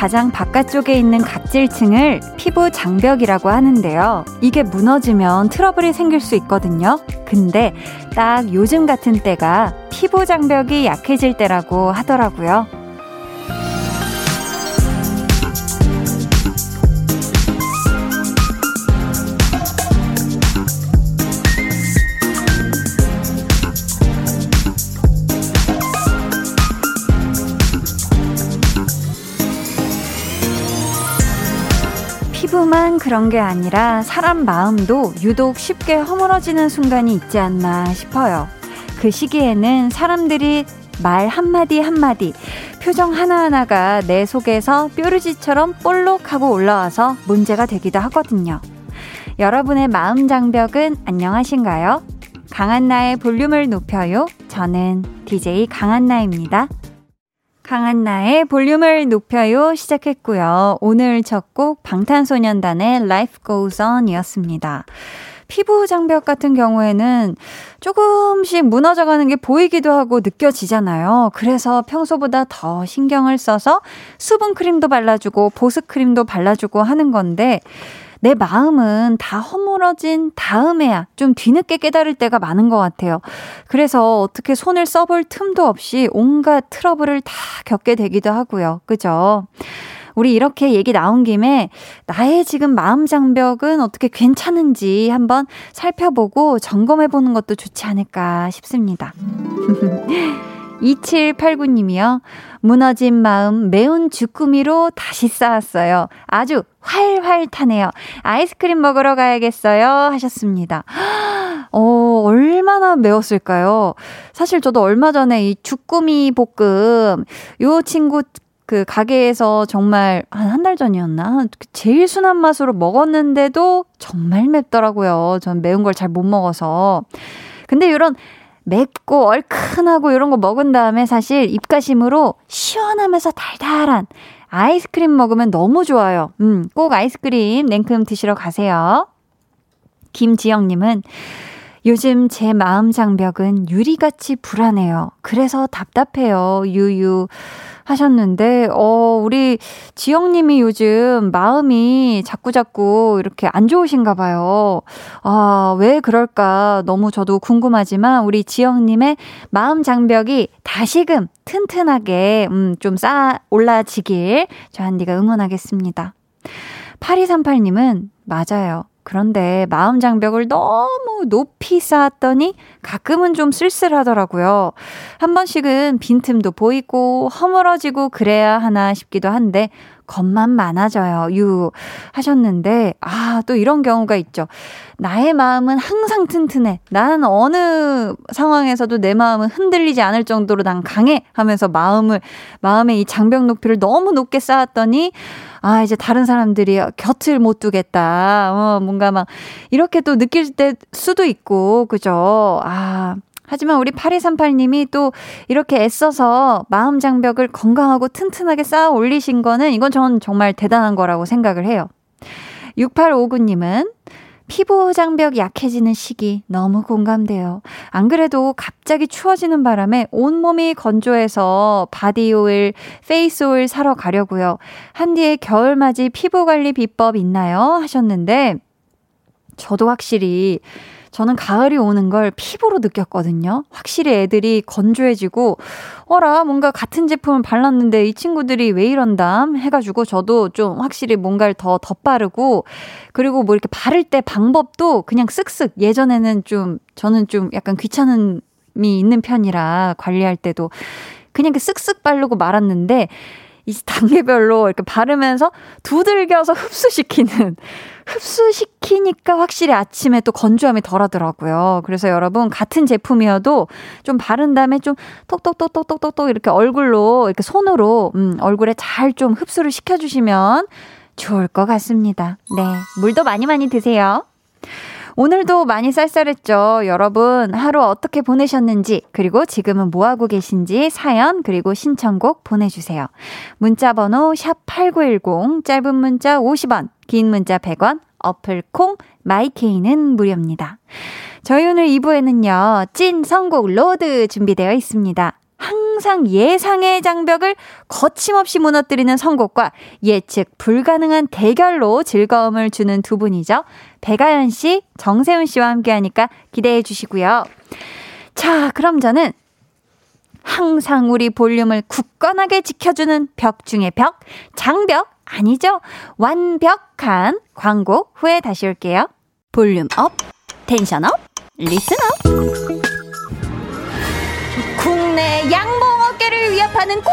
가장 바깥쪽에 있는 각질층을 피부 장벽이라고 하는데요. 이게 무너지면 트러블이 생길 수 있거든요. 근데 딱 요즘 같은 때가 피부 장벽이 약해질 때라고 하더라고요. 피부만 그런 게 아니라 사람 마음도 유독 쉽게 허물어지는 순간이 있지 않나 싶어요. 그 시기에는 사람들이 말 한마디 한마디, 표정 하나하나가 내 속에서 뾰루지처럼 볼록하고 올라와서 문제가 되기도 하거든요. 여러분의 마음 장벽은 안녕하신가요? 강한나의 볼륨을 높여요. 저는 DJ 강한나입니다. 강한나의 볼륨을 높여요 시작했고요. 오늘 첫 곡 방탄소년단의 Life Goes On 이었습니다. 피부 장벽 같은 경우에는 조금씩 무너져가는 게 보이기도 하고 느껴지잖아요. 그래서 평소보다 더 신경을 써서 수분 크림도 발라주고 보습 크림도 발라주고 하는 건데 내 마음은 다 허물어진 다음에야 좀 뒤늦게 깨달을 때가 많은 것 같아요. 그래서 어떻게 손을 써볼 틈도 없이 온갖 트러블을 다 겪게 되기도 하고요. 그죠? 우리 이렇게 얘기 나온 김에 나의 지금 마음 장벽은 어떻게 괜찮은지 한번 살펴보고 점검해 보는 것도 좋지 않을까 싶습니다. 2789님이요. 무너진 마음 매운 주꾸미로 다시 쌓았어요. 아주 활활 타네요. 아이스크림 먹으러 가야겠어요. 하셨습니다. 어, 얼마나 매웠을까요? 사실 저도 얼마 전에 이 주꾸미 볶음, 요 친구 그 가게에서 정말 한 한 달 전이었나? 제일 순한 맛으로 먹었는데도 정말 맵더라고요. 전 매운 걸 잘 못 먹어서. 근데 이런 맵고 얼큰하고 이런 거 먹은 다음에 사실 입가심으로 시원하면서 달달한 아이스크림 먹으면 너무 좋아요. 음, 꼭 아이스크림 냉큼 드시러 가세요. 김지영님은 요즘 제 마음 장벽은 유리같이 불안해요. 그래서 답답해요. 유유. 하셨는데, 어, 우리 지영님이 요즘 마음이 자꾸자꾸 이렇게 안 좋으신가 봐요. 아, 왜 그럴까 너무 저도 궁금하지만, 우리 지영님의 마음 장벽이 다시금 튼튼하게, 음, 좀 쌓아 올라지길 저 한디가 응원하겠습니다. 8238님은, 맞아요. 그런데 마음 장벽을 너무 높이 쌓았더니 가끔은 좀 쓸쓸하더라고요. 한 번씩은 빈틈도 보이고 허물어지고 그래야 하나 싶기도 한데 겁만 많아져요. 유 하셨는데 아, 또 이런 경우가 있죠. 나의 마음은 항상 튼튼해. 난 어느 상황에서도 내 마음은 흔들리지 않을 정도로 난 강해 하면서 마음을 마음의 이 장벽 높이를 너무 높게 쌓았더니 아, 이제 다른 사람들이 곁을 못 두겠다. 어, 뭔가 막 이렇게 또 느낄 때 수도 있고 그죠? 아, 하지만 우리 8238님이 또 이렇게 애써서 마음 장벽을 건강하고 튼튼하게 쌓아 올리신 거는 이건 전 정말 대단한 거라고 생각을 해요. 6859님은 피부 장벽 약해지는 시기 너무 공감돼요. 안 그래도 갑자기 추워지는 바람에 온몸이 건조해서 body oil, face oil 사러 가려고요. 한디의 겨울맞이 피부 관리 비법 있나요? 하셨는데 저도 확실히 저는 가을이 오는 걸 피부로 느꼈거든요. 확실히 애들이 건조해지고, 어라, 뭔가 같은 제품을 발랐는데 이 친구들이 왜 이런담? 해가지고 저도 좀 확실히 뭔가를 더 덧바르고, 그리고 뭐 이렇게 바를 때 방법도 그냥 쓱쓱 예전에는 좀, 저는 좀 약간 귀찮음이 있는 편이라 관리할 때도 그냥 쓱쓱 바르고 말았는데, 이 단계별로 이렇게 바르면서 두들겨서 흡수시키는 흡수시키니까 확실히 아침에 또 건조함이 덜하더라고요. 그래서 여러분 같은 제품이어도 좀 바른 다음에 좀 톡톡톡톡톡톡톡 이렇게 얼굴로 이렇게 손으로 음, 얼굴에 잘 좀 흡수를 시켜주시면 좋을 것 같습니다. 네, 물도 많이 많이 드세요. 오늘도 많이 쌀쌀했죠. 여러분, 하루 어떻게 보내셨는지, 그리고 지금은 뭐 하고 계신지 사연, 그리고 신청곡 보내주세요. 문자번호 샵 8910, 짧은 문자 50원, 긴 문자 100원, 어플 콩, 마이케이는 무료입니다. 저희 오늘 2부에는요, 찐 선곡 road 준비되어 있습니다. 항상 예상의 장벽을 거침없이 무너뜨리는 선곡과 예측 불가능한 대결로 즐거움을 주는 두 분이죠. 배가연 씨, 정세훈 씨와 함께 하니까 기대해 주시고요. 자, 그럼 저는 항상 우리 볼륨을 굳건하게 지켜주는 벽 중의 벽, 장벽 아니죠? 완벽한 광고 후에 다시 올게요. 볼륨 up, tension up, listen up. 국내 양봉 어깨를 위협하는 꿀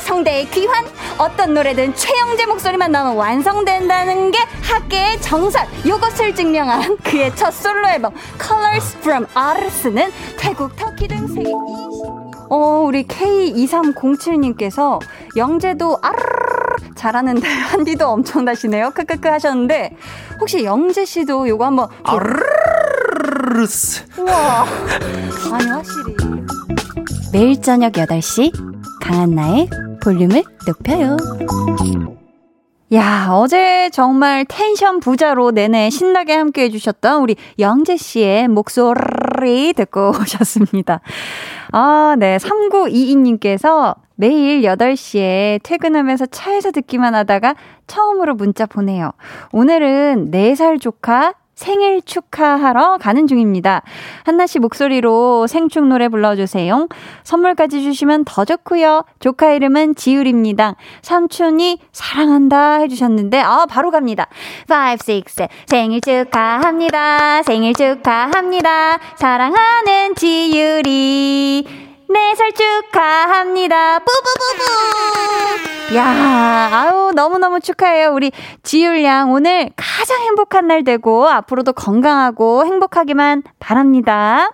성대의 귀환 어떤 노래든 최영재 목소리만 나오면 완성된다는 게 학계의 정설 이것을 증명한 그의 첫 솔로 앨범 Colors from Ars는 태국 터키 등 세계 20... 어 우리 K2307님께서 영재도 아르르 잘하는데 한디도 엄청 나시네요 크크크 하셨는데 혹시 영재 씨도 요거 한번 아르르스 우와 아니 확실히 매일 저녁 8시 강한나의 볼륨을 높여요. 야, 어제 정말 텐션 부자로 내내 신나게 함께 해주셨던 우리 영재 씨의 목소리 듣고 오셨습니다. 아, 네. 3922님께서 매일 8시에 퇴근하면서 차에서 듣기만 하다가 처음으로 문자 보내요. 오늘은 4살 조카 생일 축하하러 가는 중입니다. 한나 씨 목소리로 생축 노래 불러주세요. 선물까지 주시면 더 좋고요. 조카 이름은 지율입니다. 삼촌이 사랑한다 해주셨는데 아 바로 갑니다. 5, 6, 7 생일 축하합니다. 생일 축하합니다. 사랑하는 지율이 네살 축하합니다. 뿌뿌뿌뿌. 야, 아우 너무너무 축하해요. 우리 지율 양 오늘 가장 행복한 날 되고 앞으로도 건강하고 행복하기만 바랍니다.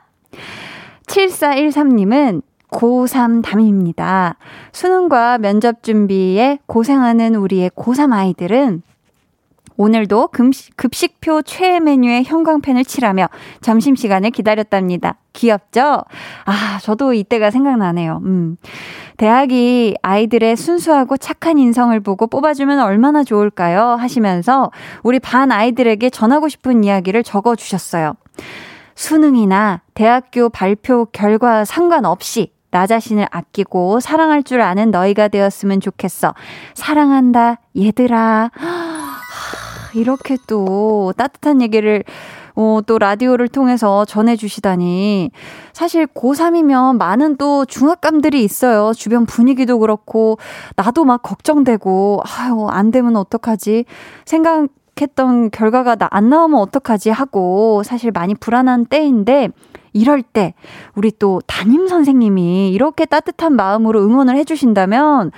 7413님은 고3 담임입니다. 수능과 면접 준비에 고생하는 우리의 고3 아이들은 오늘도 급식, 급식표 최애 메뉴의 형광펜을 칠하며 점심시간을 기다렸답니다. 귀엽죠? 아, 저도 이때가 생각나네요. 음. 대학이 아이들의 순수하고 착한 인성을 보고 뽑아주면 얼마나 좋을까요? 하시면서 우리 반 아이들에게 전하고 싶은 이야기를 적어 주셨어요. 수능이나 대학교 발표 결과 상관없이 나 자신을 아끼고 사랑할 줄 아는 너희가 되었으면 좋겠어. 사랑한다, 얘들아. 이렇게 또 따뜻한 얘기를 어, 또 라디오를 통해서 전해주시다니. 사실 고3이면 많은 또 중압감들이 있어요. 주변 분위기도 그렇고, 나도 막 걱정되고, 아유, 안 되면 어떡하지? 생각 했던 결과가 나, 안 나오면 어떡하지? 하고, 사실 많이 불안한 때인데, 이럴 때 우리 또 담임 선생님이 이렇게 따뜻한 마음으로 응원을 해주신다면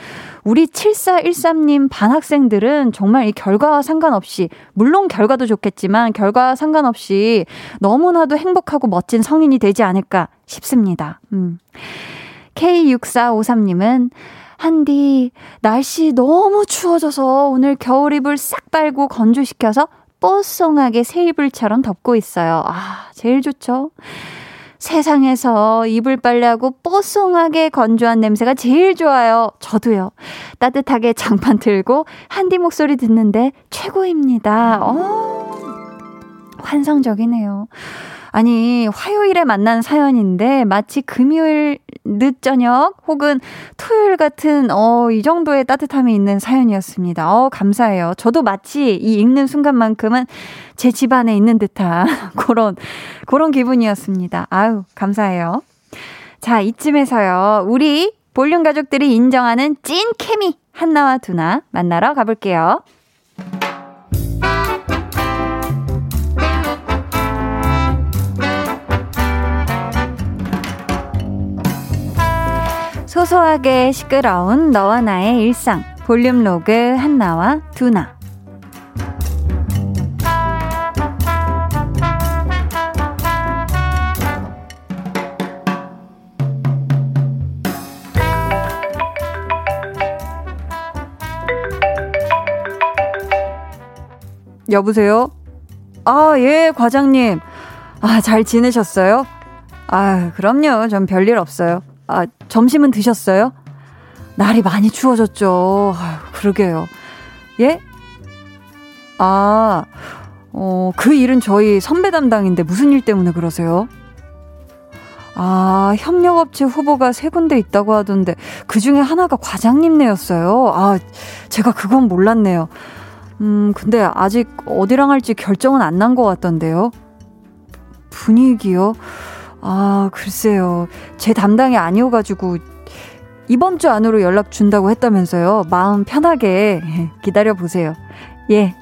우리 7413님 반 학생들은 정말 이 결과와 상관없이 물론 결과도 좋겠지만 결과와 상관없이 너무나도 행복하고 멋진 성인이 되지 않을까 싶습니다. 음. K6453님은 한디 날씨 너무 추워져서 오늘 겨울 이불 싹 빨고 건조시켜서 뽀송하게 새 이불처럼 덮고 있어요. 아, 제일 좋죠. 세상에서 이불 빨래하고 뽀송하게 건조한 냄새가 제일 좋아요. 저도요. 따뜻하게 장판 틀고 한디 목소리 듣는데 최고입니다. 어, 환상적이네요. 아니, 화요일에 만난 사연인데 마치 금요일 늦저녁 혹은 토요일 같은 어, 이 정도의 따뜻함이 있는 사연이었습니다. 어, 감사해요. 저도 마치 이 읽는 순간만큼은 제 집안에 있는 듯한 그런 그런 기분이었습니다. 아유, 감사해요. 자, 이쯤에서요. 우리 볼륨 가족들이 인정하는 찐 케미 한나와 두나 만나러 가볼게요. 소소하게 시끄러운 너와 나의 일상 볼륨 로그 한나와 두나 여보세요? 아, 예, 과장님. 아, 잘 지내셨어요? 아, 그럼요. 전 별일 없어요. 아, 점심은 드셨어요? 날이 많이 추워졌죠. 아유, 그러게요. 예? 아, 어, 그 일은 저희 선배 담당인데 무슨 일 때문에 그러세요? 아, 협력업체 후보가 세 군데 있다고 하던데 그 중에 하나가 과장님네였어요. 아, 제가 그건 몰랐네요. 음, 근데 아직 어디랑 할지 결정은 안 난 것 같던데요. 분위기요? 아, 글쎄요. 제 담당이 아니어가지고 이번 주 안으로 연락 준다고 했다면서요. 마음 편하게 기다려 보세요. 예.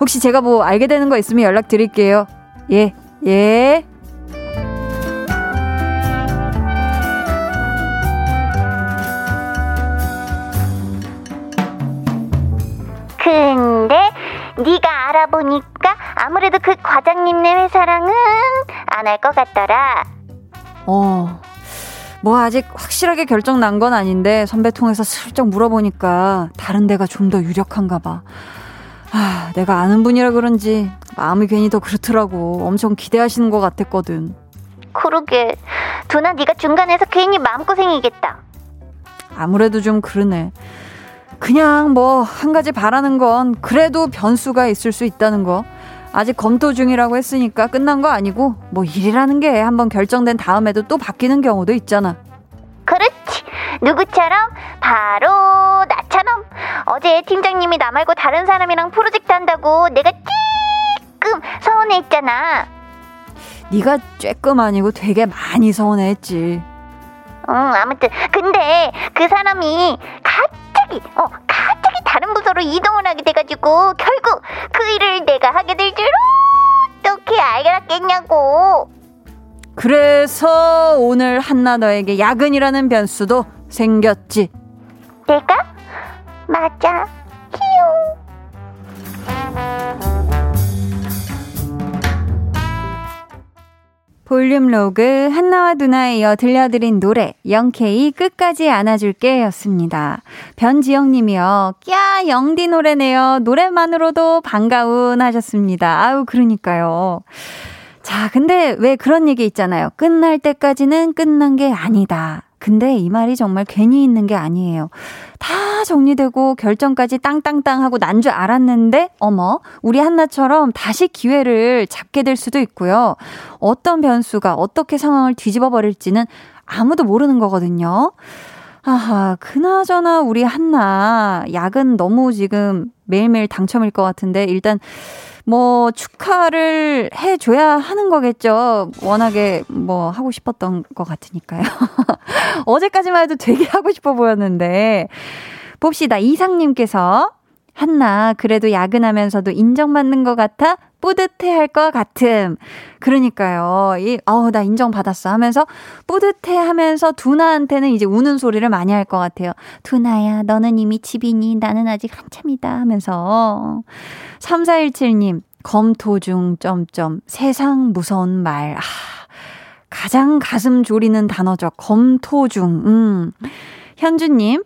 혹시 제가 뭐 알게 되는 거 있으면 연락 드릴게요. 예. 예. 근데 네가 알아보니까 아무래도 그 과장님네 회사랑은 안 할 것 같더라. 어. 뭐 아직 확실하게 결정 난 건 아닌데 선배 통해서 슬쩍 물어보니까 다른 데가 좀 더 유력한가 봐. 아, 내가 아는 분이라 그런지 마음이 괜히 더 그렇더라고. 엄청 기대하시는 것 같았거든. 그러게. 두나 네가 중간에서 괜히 마음고생이겠다. 아무래도 좀 그러네. 그냥 뭐 한 가지 바라는 건 그래도 변수가 있을 수 있다는 거. 아직 검토 중이라고 했으니까 끝난 거 아니고 뭐 일이라는 게 한번 결정된 다음에도 또 바뀌는 경우도 있잖아. 그렇지. 누구처럼? 바로 나처럼. 어제 팀장님이 나 말고 다른 사람이랑 프로젝트 한다고 내가 쬐끔 서운해했잖아. 네가 쬐끔 아니고 되게 많이 서운해했지. 응, 아무튼 근데 그 사람이 갑자기 어 갑자기 다른 부서로 이동을 하게 돼가지고 결국 그 일을 내가 하게 될 줄 어떻게 알겠냐고. 그래서 오늘 한나 너에게 야근이라는 변수도 생겼지. 내가? 맞아. 히용. 볼륨 로그 한나와 누나에 이어 들려드린 노래 영케이 끝까지 안아줄게 였습니다. 변지영 님이요. 꺄 영디 노래네요. 노래만으로도 반가운 하셨습니다. 아우 그러니까요. 자, 근데 왜 그런 얘기 있잖아요. 끝날 때까지는 끝난 게 아니다. 근데 이 말이 정말 괜히 있는 게 아니에요. 다 정리되고 결정까지 땅땅땅 하고 난 줄 알았는데, 어머, 우리 한나처럼 다시 기회를 잡게 될 수도 있고요. 어떤 변수가 어떻게 상황을 뒤집어 버릴지는 아무도 모르는 거거든요. 아하, 그나저나 우리 한나, 약은 너무 지금 매일매일 당첨일 것 같은데, 일단, 뭐 축하를 해줘야 하는 거겠죠. 워낙에 뭐 하고 싶었던 것 같으니까요. 어제까지만 해도 되게 하고 싶어 보였는데. 봅시다. 이상님께서 한나, 그래도 야근하면서도 인정받는 것 같아 뿌듯해 할 것 같음. 그러니까요. 이, 어우, 나 인정받았어 하면서 뿌듯해 하면서 두나한테는 이제 우는 소리를 많이 할 것 같아요. 두나야, 너는 이미 집이니 나는 아직 한참이다 하면서. 3417님, 검토 중, 점점, 세상 무서운 말. 아, 가장 가슴 졸이는 단어죠. 검토 중, 음. 현주님,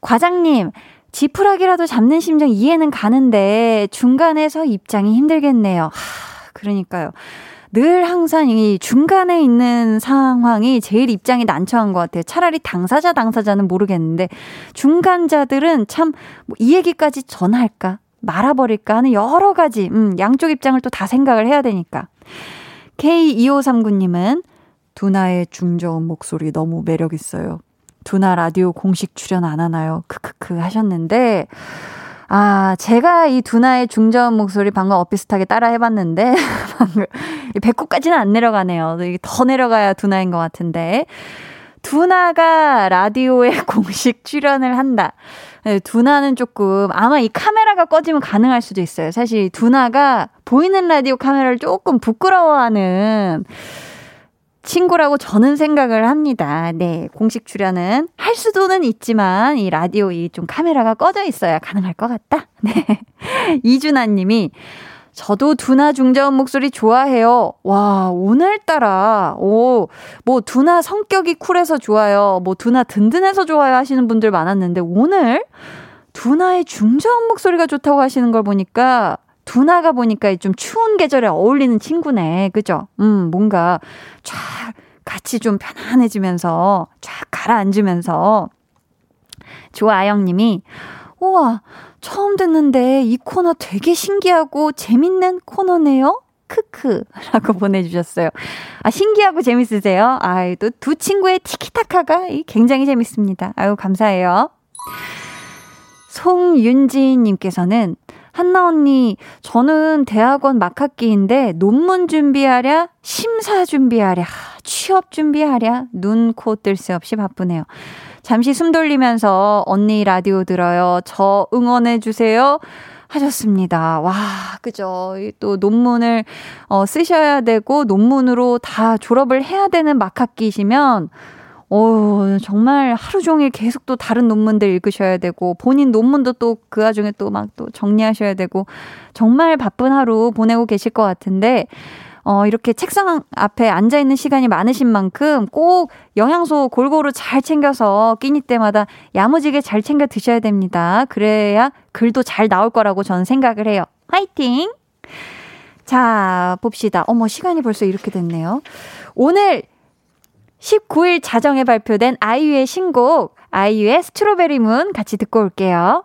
과장님, 지푸라기라도 잡는 심정 이해는 가는데 중간에서 입장이 힘들겠네요. 하, 그러니까요. 늘 항상 이 중간에 있는 상황이 제일 입장이 난처한 것 같아요. 차라리 당사자 당사자는 모르겠는데 중간자들은 참 이 얘기까지 전할까 말아버릴까 하는 여러 가지 음, 양쪽 입장을 또 다 생각을 해야 되니까. K2539님은 두나의 중저음 목소리 너무 매력 있어요. 두나 라디오 공식 출연 안 하나요? 크크크 하셨는데, 아, 제가 이 두나의 중저음 목소리 방금 어비슷하게 따라 해봤는데, 방금, 배꼽까지는 안 내려가네요. 더 내려가야 두나인 것 같은데. 두나가 라디오에 공식 출연을 한다. 네, 두나는 조금, 아마 이 카메라가 꺼지면 가능할 수도 있어요. 사실 두나가 보이는 라디오 카메라를 조금 부끄러워하는, 친구라고 저는 생각을 합니다. 네, 공식 출연은 할 수도는 있지만 이 라디오 이 좀 카메라가 꺼져 있어야 가능할 것 같다. 네. 이준아 님이 저도 두나 중저음 목소리 좋아해요. 와, 오늘따라, 오, 뭐, 두나 성격이 쿨해서 좋아요. 뭐, 두나 든든해서 좋아요 하시는 분들 많았는데, 오늘 두나의 중저음 목소리가 좋다고 하시는 걸 보니까 두나가 보니까 좀 추운 계절에 어울리는 친구네. 그죠? 음, 뭔가 쫙 같이 좀 편안해지면서 쫙 가라앉으면서 조아영 님이 우와, 처음 듣는데 이 코너 되게 신기하고 재밌는 코너네요? 크크. 라고 보내주셨어요. 아, 신기하고 재밌으세요? 아이, 또 두 친구의 티키타카가 굉장히 재밌습니다. 아유, 감사해요. 송윤지님께서는 한나 언니, 저는 대학원 막학기인데 논문 준비하랴, 심사 준비하랴, 취업 준비하랴, 눈, 코 뜰 새 없이 바쁘네요. 잠시 숨 돌리면서 언니 라디오 들어요. 저 응원해주세요. 하셨습니다. 와, 그죠. 또 논문을 어, 쓰셔야 되고 논문으로 다 졸업을 해야 되는 막학기시면 어, 정말 하루 종일 계속 또 다른 논문들 읽으셔야 되고, 본인 논문도 또 그 와중에 또막또 정리하셔야 되고, 정말 바쁜 하루 보내고 계실 것 같은데, 어, 이렇게 책상 앞에 앉아있는 시간이 많으신 만큼 꼭 영양소 골고루 잘 챙겨서 끼니 때마다 야무지게 잘 챙겨 드셔야 됩니다. 그래야 글도 잘 나올 거라고 저는 생각을 해요. 화이팅! 자, 봅시다. 어머, 시간이 벌써 이렇게 됐네요. 오늘 19일 자정에 발표된 아이유의 신곡, 아이유의 스트로베리 문 같이 듣고 올게요.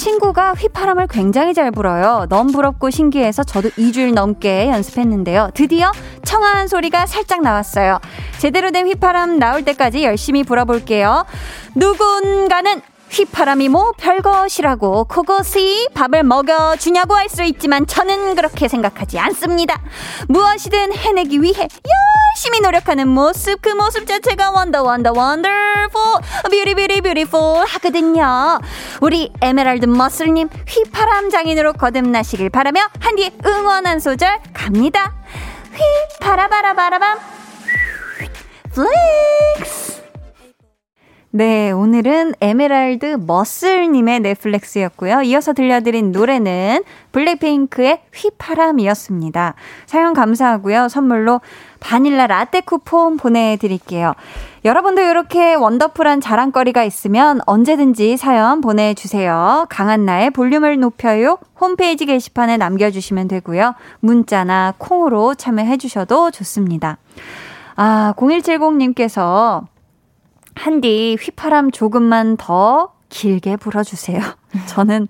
친구가 휘파람을 굉장히 잘 불어요. 너무 부럽고 신기해서 저도 2주일 넘게 연습했는데요. 드디어 청아한 소리가 살짝 나왔어요. 제대로 된 휘파람 나올 때까지 열심히 불어볼게요. 누군가는 휘파람이 뭐 별것이라고 그것이 밥을 먹여주냐고 할 수 있지만 저는 그렇게 생각하지 않습니다. 무엇이든 해내기 위해 열심히 노력하는 모습 그 모습 자체가 원더 원더 원더풀 beauty beauty beautiful 하거든요. 우리 에메랄드 머슬님 휘파람 장인으로 거듭나시길 바라며 한디 응원 한 소절 갑니다. 휘파라바라바라밤 flex 네, 오늘은 에메랄드 머슬님의 flex였고요. 이어서 들려드린 노래는 블랙핑크의 휘파람이었습니다. 사연 감사하고요. 선물로 바닐라 라떼 쿠폰 보내드릴게요. 여러분도 이렇게 wonderful한 자랑거리가 있으면 언제든지 사연 보내주세요. 강한나의 볼륨을 높여요. 홈페이지 게시판에 남겨주시면 되고요. 문자나 콩으로 참여해주셔도 좋습니다. 아, 0170님께서 한디 휘파람 조금만 더 길게 불어주세요. 저는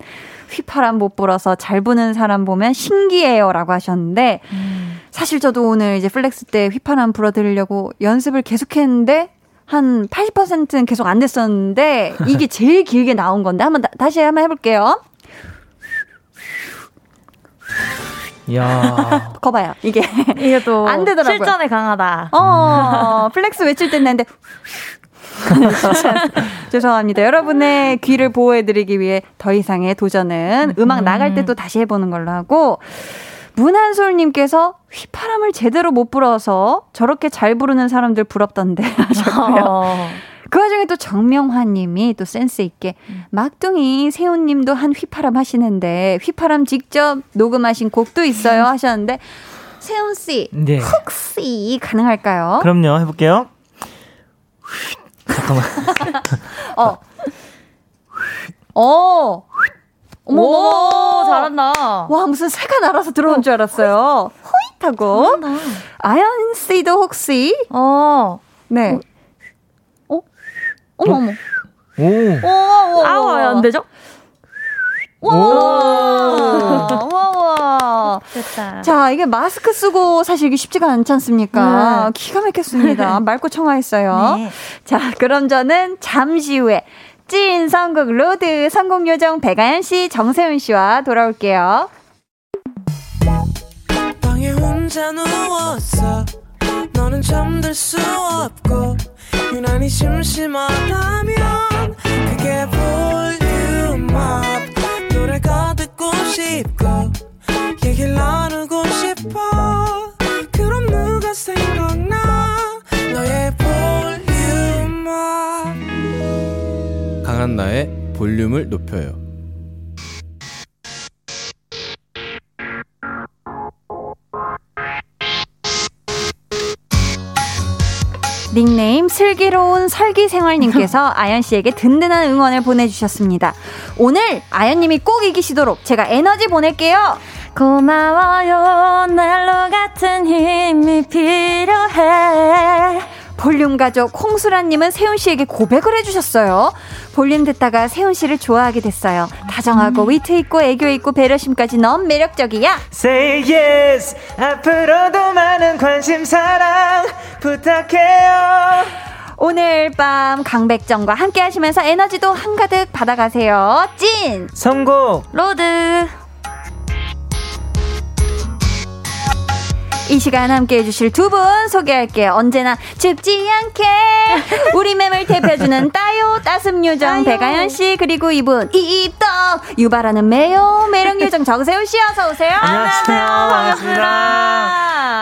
휘파람 못 불어서 잘 부는 사람 보면 신기해요 라고 하셨는데, 음. 사실 저도 오늘 이제 flex 때 휘파람 불어드리려고 연습을 계속 했는데, 한 80%는 계속 안 됐었는데, 이게 제일 길게 나온 건데, 한번 다, 다시 한번 해볼게요. 야 거봐요. 이게. 이게 또. 안 되더라고요. 실전에 강하다. 어, flex 외칠 때 했는데, 죄송합니다. 여러분의 귀를 보호해드리기 위해 더 이상의 도전은 음악 나갈 때 또 다시 해보는 걸로 하고, 문한솔님께서 휘파람을 제대로 못 불어서 저렇게 잘 부르는 사람들 부럽던데 하셨고요. 어. 그 와중에 또 정명화 님이 또 센스 있게 음. 막둥이 세훈 님도 한 휘파람 하시는데 휘파람 직접 녹음하신 곡도 있어요 하셨는데 세훈 씨 네. 혹시 가능할까요? 그럼요. 해 볼게요. 잠깐만. 어. 어. 어머, 오, 잘한다. 와, 무슨 새가 날아서 들어온 줄 알았어요. 호잇 하고. 아연 씨도 혹시? 어. 네. 어? 어머, 어머. 오. 오, 오, 오. 아우, 안 되죠? 와! 와, 와. 됐다. 자, 이게 마스크 쓰고 사실 이게 쉽지가 않지 않습니까? 네. 기가 막혔습니다. 맑고 청아했어요. 네. 자, 그럼 저는 잠시 후에 찐 선곡 road 성공 요정 배가연 씨, 정세훈 씨와 돌아올게요. 방에 혼자 누웠어 너는 잠들 수 없고 유난히 심심하다면 그게 볼 강한나의 볼륨을 높여요. 닉네임 슬기로운 설기생활님께서 아연 씨에게 든든한 응원을 보내주셨습니다. 오늘 아연님이 꼭 이기시도록 제가 에너지 보낼게요. 고마워요. 넬로 같은 힘이 필요해. 볼륨 가족 홍수라님은 세훈 씨에게 고백을 해주셨어요. 볼륨 듣다가 세훈 씨를 좋아하게 됐어요. 다정하고 위트 있고 애교 있고 배려심까지 너무 매력적이야. Say yes 앞으로도 많은 관심 사랑 부탁해요 오늘 밤 강백정과 함께 하시면서 에너지도 한가득 받아가세요. 찐! 선곡 road. 이 시간 함께 해주실 두 분 소개할게요. 언제나 춥지 않게 우리 맴을 데펴주는 따요 따슴 요정 배가연 씨 그리고 이분 입덕 유발하는 매요 매력 요정 정세훈 씨 어서 오세요. 안녕하세요 반갑습니다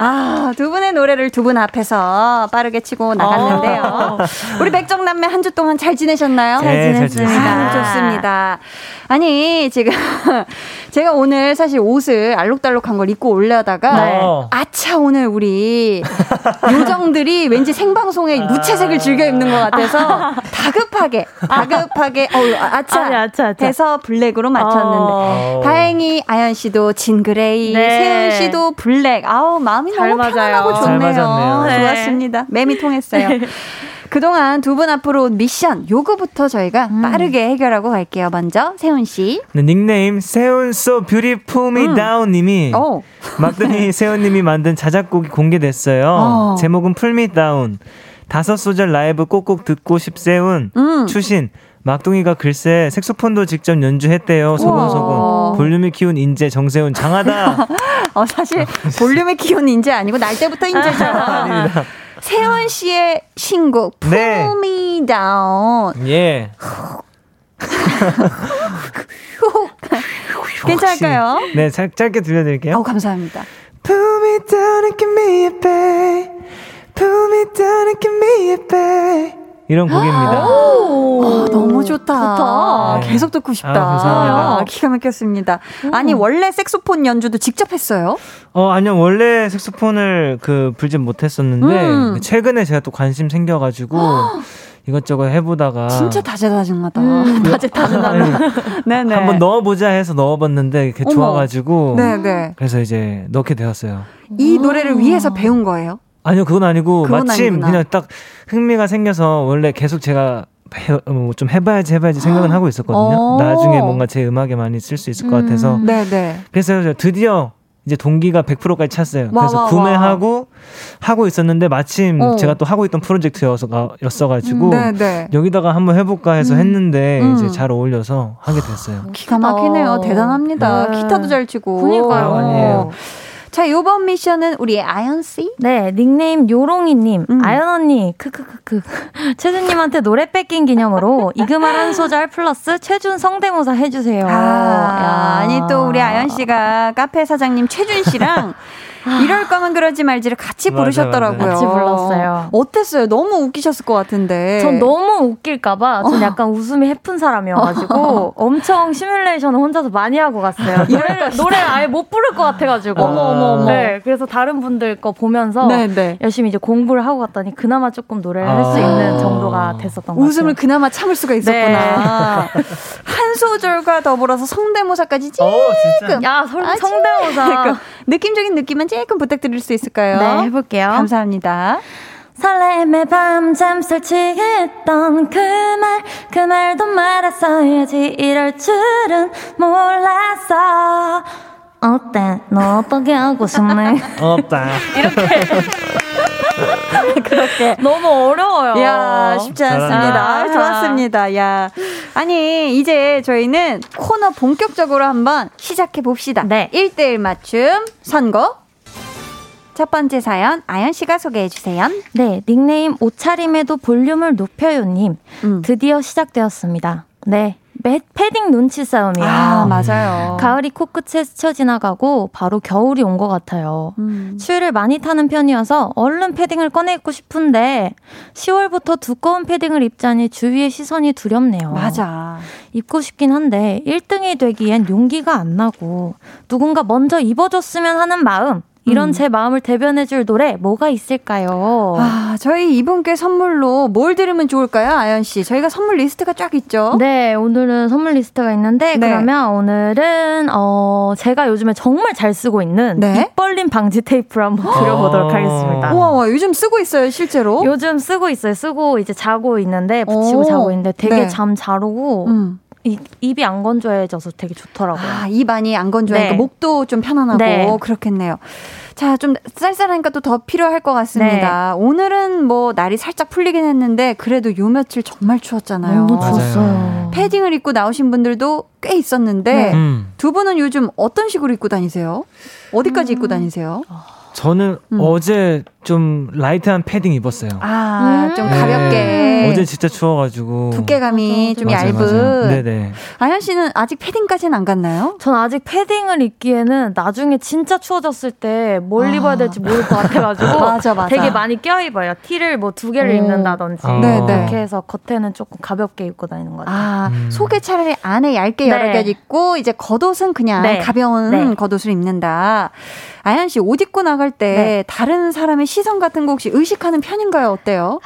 아, 두 분의 노래를 두 분 앞에서 빠르게 치고 나갔는데요. 우리 배정남매 한 주 동안 잘 지내셨나요? 네, 잘 지냈습니다. 아, 좋습니다. 아니, 지금 제가 오늘 사실 옷을 알록달록한 걸 입고 오려다가 네. 아 차, 오늘 우리 요정들이 왠지 생방송에 무채색을 즐겨 입는 것 같아서 다급하게, 다급하게, 어 아차, 아니, 아차, 아차. 해서 블랙으로 맞췄는데 어. 다행히 아연 씨도 진 gray, 네. 세훈 씨도 블랙. 아우 마음이 잘 너무 맞아요. 편안하고 잘 좋네요. 맞았네요. 네. 좋았습니다. 맴이 통했어요. 그동안 두 분 앞으로 온 미션 요거부터 저희가 음. 빠르게 해결하고 갈게요. 먼저 세훈 씨. 네, 닉네임 세훈 so beautiful me 음. down 님이 어. 막둥이 세훈 님이 만든 자작곡이 공개됐어요 어. 제목은 Pull me down 다섯 소절 라이브 꼭꼭 듣고 싶세훈 음. 추신 막둥이가 글쎄 색소폰도 직접 연주했대요 소곤소곤. 볼륨이 키운 인재 정세훈 장하다 어 사실 볼륨이 키운 인재 아니고 날 때부터 인재죠. 세훈 씨의 신곡 네. Pull Me Down. 예 괜찮을까요? 네 짧, 짧게 들려드릴게요 어 감사합니다. Pull me down and give me a babe. Pull me down and give me a babe. 이런 곡입니다. 아, 너무 좋다. 좋다. 네. 계속 듣고 싶다. 아, 감사합니다. 아, 기가 막혔습니다. 아니 원래 색소폰 연주도 직접 했어요? 어, 아니요. 원래 색소폰을 그 불진 못했었는데 음. 최근에 제가 또 관심 생겨가지고 이것저것 해보다가 진짜 다재다능하다. 음. 다재다능하다. 네네. 한번 넣어보자 해서 넣어봤는데 이렇게 어머. 좋아가지고 네네. 그래서 이제 넣게 되었어요. 이 노래를 위해서 배운 거예요? 아니요, 그건 아니고 그건 마침 아니구나. 그냥 딱 흥미가 생겨서 원래 계속 제가 해, 어, 좀 해봐야지 해봐야지 생각은 하고 있었거든요. 어. 나중에 뭔가 제 음악에 많이 쓸 수 있을 것 같아서 네네. 그래서 저 드디어 이제 동기가 100%까지 찼어요. 와, 그래서 와, 와. 구매하고 하고 있었는데 마침 어. 제가 또 하고 있던 프로젝트여서 였어가지고 네 네. 여기다가 한번 해볼까 해서 했는데 음. 이제 잘 어울려서 하게 됐어요. 기가 막히네요. 어. 대단합니다. 네. 기타도 잘 치고. 그니까요. 아니에요. 자, 요번 미션은 우리 아연 씨. 네, 닉네임 요롱이님, 음. 아연 언니, 크크크크. 최준님한테 노래 뺏긴 기념으로 이그말 한 소절 플러스 최준 성대모사 해주세요. 아, 야. 아니 또 우리 아연 씨가 카페 사장님 최준 씨랑 이럴 거면 그러지 말지를 같이 부르셨더라고요. 맞아. 같이 불렀어요. 어땠어요? 너무 웃기셨을 것 같은데. 전 너무 웃길까봐 전 약간 웃음이 해픈 사람이어가지고 엄청 시뮬레이션을 혼자서 많이 하고 갔어요. 노래를, 노래를 아예 못 부를 것 같아가지고. 어머, 어머, 어머. 네, 그래서 다른 분들 거 보면서 네 네. 열심히 이제 공부를 하고 갔더니 그나마 조금 노래를 할수 아. 있는 정도가 됐었던 것 웃음을 같아요. 그나마 참을 수가 있었구나. 한 소절과 더불어서 성대모사까지 조금 어, 진짜. 야, 설, 아직 성대모사. 그러니까 느낌적인 느낌은 조금 부탁드릴 수 있을까요? 네, 해볼게요. 감사합니다. 설렘의 밤 잠살 취했던 그 말, 그 말도 말았어야지 이럴 줄은 몰랐어. 어때? 너 어떻게 하고 싶네? 없다. 그렇게. 너무 어려워요. 야, 쉽지 않습니다. 잘한다. 좋았습니다. 야. 아니, 이제 저희는 코너 본격적으로 한번 시작해 봅시다. 네. 1대1 맞춤 선거. 첫 번째 사연, 아연 씨가 소개해 주세요. 네, 닉네임 옷차림에도 볼륨을 높여요님. 음. 드디어 시작되었습니다. 네, 매, 패딩 눈치 싸움이에요. 아, 맞아요. 가을이 코끝에 스쳐 지나가고 바로 겨울이 온 것 같아요. 음. 추위를 많이 타는 편이어서 얼른 패딩을 꺼내 입고 싶은데 10월부터 두꺼운 패딩을 입자니 주위의 시선이 두렵네요. 맞아. 입고 싶긴 한데 1등이 되기엔 용기가 안 나고 누군가 먼저 입어줬으면 하는 마음 이런 음. 제 마음을 대변해줄 노래 뭐가 있을까요? 아, 저희 이분께 선물로 뭘 들으면 좋을까요, 아연 씨? 저희가 선물 리스트가 쫙 있죠. 네, 오늘은 선물 리스트가 있는데 네. 그러면 오늘은 어 제가 요즘에 정말 잘 쓰고 있는 네. 입 벌림 방지 테이프를 한번 드려보도록 아. 하겠습니다. 우와, 우와, 요즘 쓰고 있어요, 실제로. 요즘 쓰고 있어요. 쓰고 이제 자고 있는데 붙이고 오, 자고 있는데 되게 네. 잠잘 오고 음. 이, 입이 안 건조해져서 되게 좋더라고요. 아, 입 안이 안 건조하니까 네. 목도 좀 편안하고 네. 그렇겠네요. 자, 좀 쌀쌀하니까 또 더 필요할 것 같습니다. 네. 오늘은 뭐 날이 살짝 풀리긴 했는데 그래도 요 며칠 정말 추웠잖아요. 너무 맞아요. 좋았어요. 패딩을 입고 나오신 분들도 꽤 있었는데 네. 음. 두 분은 요즘 어떤 식으로 입고 다니세요? 어디까지 입고 다니세요? 저는 음. 어제 좀 light한 패딩 입었어요. 아, 음. 좀 네. 가볍게. 어제 진짜 추워가지고. 두께감이 좀 맞아요, 얇은. 맞아요. 네네. 아연 씨는 아직 패딩까지는 안 갔나요? 전 아직 패딩을 입기에는 나중에 진짜 추워졌을 때뭘 아. 입어야 될지 모를 것 같아가지고 맞아, 맞아. 되게 많이 껴입어요. 티를 뭐 두 개를 오. 입는다든지 아. 네, 네. 그렇게 해서 겉에는 조금 가볍게 입고 다니는 것 같아요. 아, 음. 속에 차라리 안에 얇게 여러 네. 개 입고 이제 겉옷은 그냥 네. 가벼운 네. 겉옷을 입는다. 아연 씨옷 입고 나갈 때 네. 다른 사람의 시선 같은 거 혹시 의식하는 편인가요? 어때요?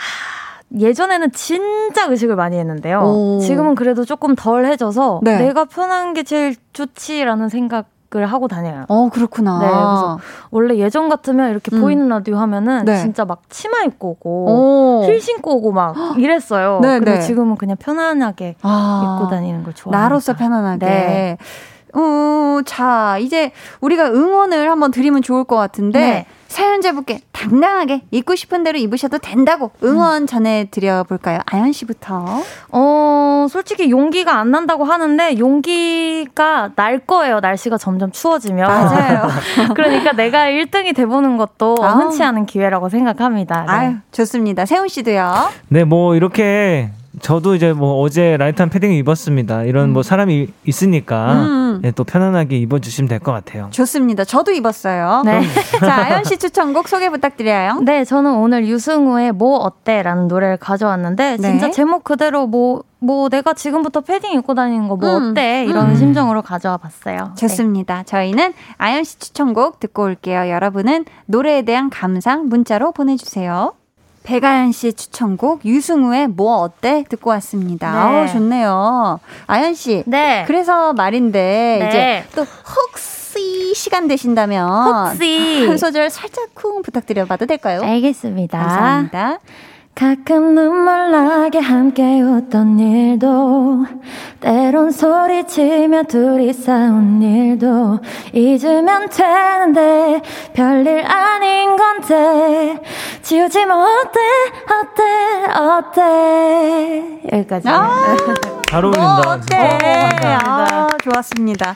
예전에는 진짜 의식을 많이 했는데요. 오. 지금은 그래도 조금 덜 해져서 네. 내가 편한 게 제일 좋지라는 생각 을 하고 다녀요. 어, 그렇구나. 네, 그래서 원래 예전 같으면 이렇게 음. 보이는 라디오 하면은 네. 진짜 막 치마 입고 오고 오. 힐 신고 오고 막 이랬어요. 네, 근데 네. 지금은 그냥 편안하게 아, 입고 다니는 걸 좋아해요. 나로서 편안하게. 네. 어, 자, 이제 우리가 응원을 한번 드리면 좋을 것 같은데 네. 사연자분께 당당하게 입고 싶은 대로 입으셔도 된다고 응원 전해드려 볼까요? 아연 씨부터. 어, 솔직히 용기가 안 난다고 하는데 용기가 날 거예요. 날씨가 점점 추워지면. 맞아요. 그러니까 내가 1등이 돼보는 것도 아우. 흔치 않은 기회라고 생각합니다. 네. 아유, 좋습니다. 세훈 씨도요. 네, 뭐 이렇게 저도 이제 뭐 어제 light한 패딩을 입었습니다. 이런 뭐 사람이 있으니까 음. 네, 또 편안하게 입어주시면 될 것 같아요. 좋습니다. 저도 입었어요. 네. 자, 아연 씨 추천곡 소개 부탁드려요. 네, 저는 오늘 유승우의 뭐 어때? 라는 노래를 가져왔는데, 네. 진짜 제목 그대로 뭐, 뭐 내가 지금부터 패딩 입고 다니는 거뭐 음. 어때? 이런 음. 심정으로 가져와 봤어요. 네. 좋습니다. 저희는 아연 씨 추천곡 듣고 올게요. 여러분은 노래에 대한 감상 문자로 보내주세요. 백아연 씨 추천곡 유승우의 뭐 어때 듣고 왔습니다. 네. 아우 좋네요. 아연 씨. 네. 그래서 말인데 네. 이제 또 혹시 시간 되신다면 혹시. 한 소절 살짝 쿵 부탁드려 봐도 될까요? 알겠습니다. 감사합니다. 가끔 눈물 나게 함께 웃던 일도 때론 소리치며 둘이 싸운 일도 잊으면 되는데 별일 아닌 건데 지우지면 어때 어때 어때 여기까지 아. 잘 어울린다. 뭐 어때? 진짜. 아, 좋았습니다.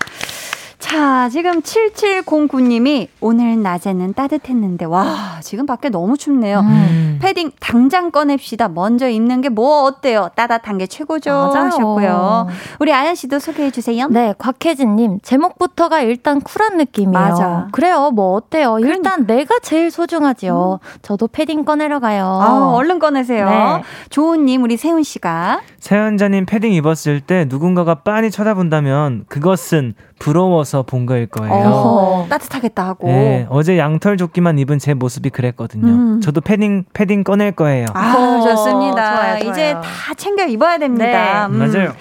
자, 지금 7709님이 오늘 낮에는 따뜻했는데, 와, 지금 밖에 너무 춥네요. 음. 패딩 당장 꺼냅시다. 먼저 입는 게 뭐 어때요? 따뜻한 게 최고죠. 맞아요. 하셨고요. 우리 아연 씨도 소개해 주세요. 네, 곽혜진님 제목부터가 일단 쿨한 느낌이에요. 맞아. 그래요, 뭐 어때요? 그러니까. 일단 내가 제일 소중하지요. 저도 패딩 꺼내러 가요. 아, 얼른 꺼내세요. 네. 조은님, 우리 세훈 씨가. 사연자님 패딩 입었을 때 누군가가 빤히 쳐다본다면 그것은 부러워서 본 거일 거예요. 어, 따뜻하겠다 하고. 네, 어제 양털 조끼만 입은 제 모습이 그랬거든요. 음. 저도 패딩 패딩 꺼낼 거예요. 아, 어, 좋습니다. 좋아요, 좋아요. 이제 다 챙겨 입어야 됩니다. 네. 음. 맞아요.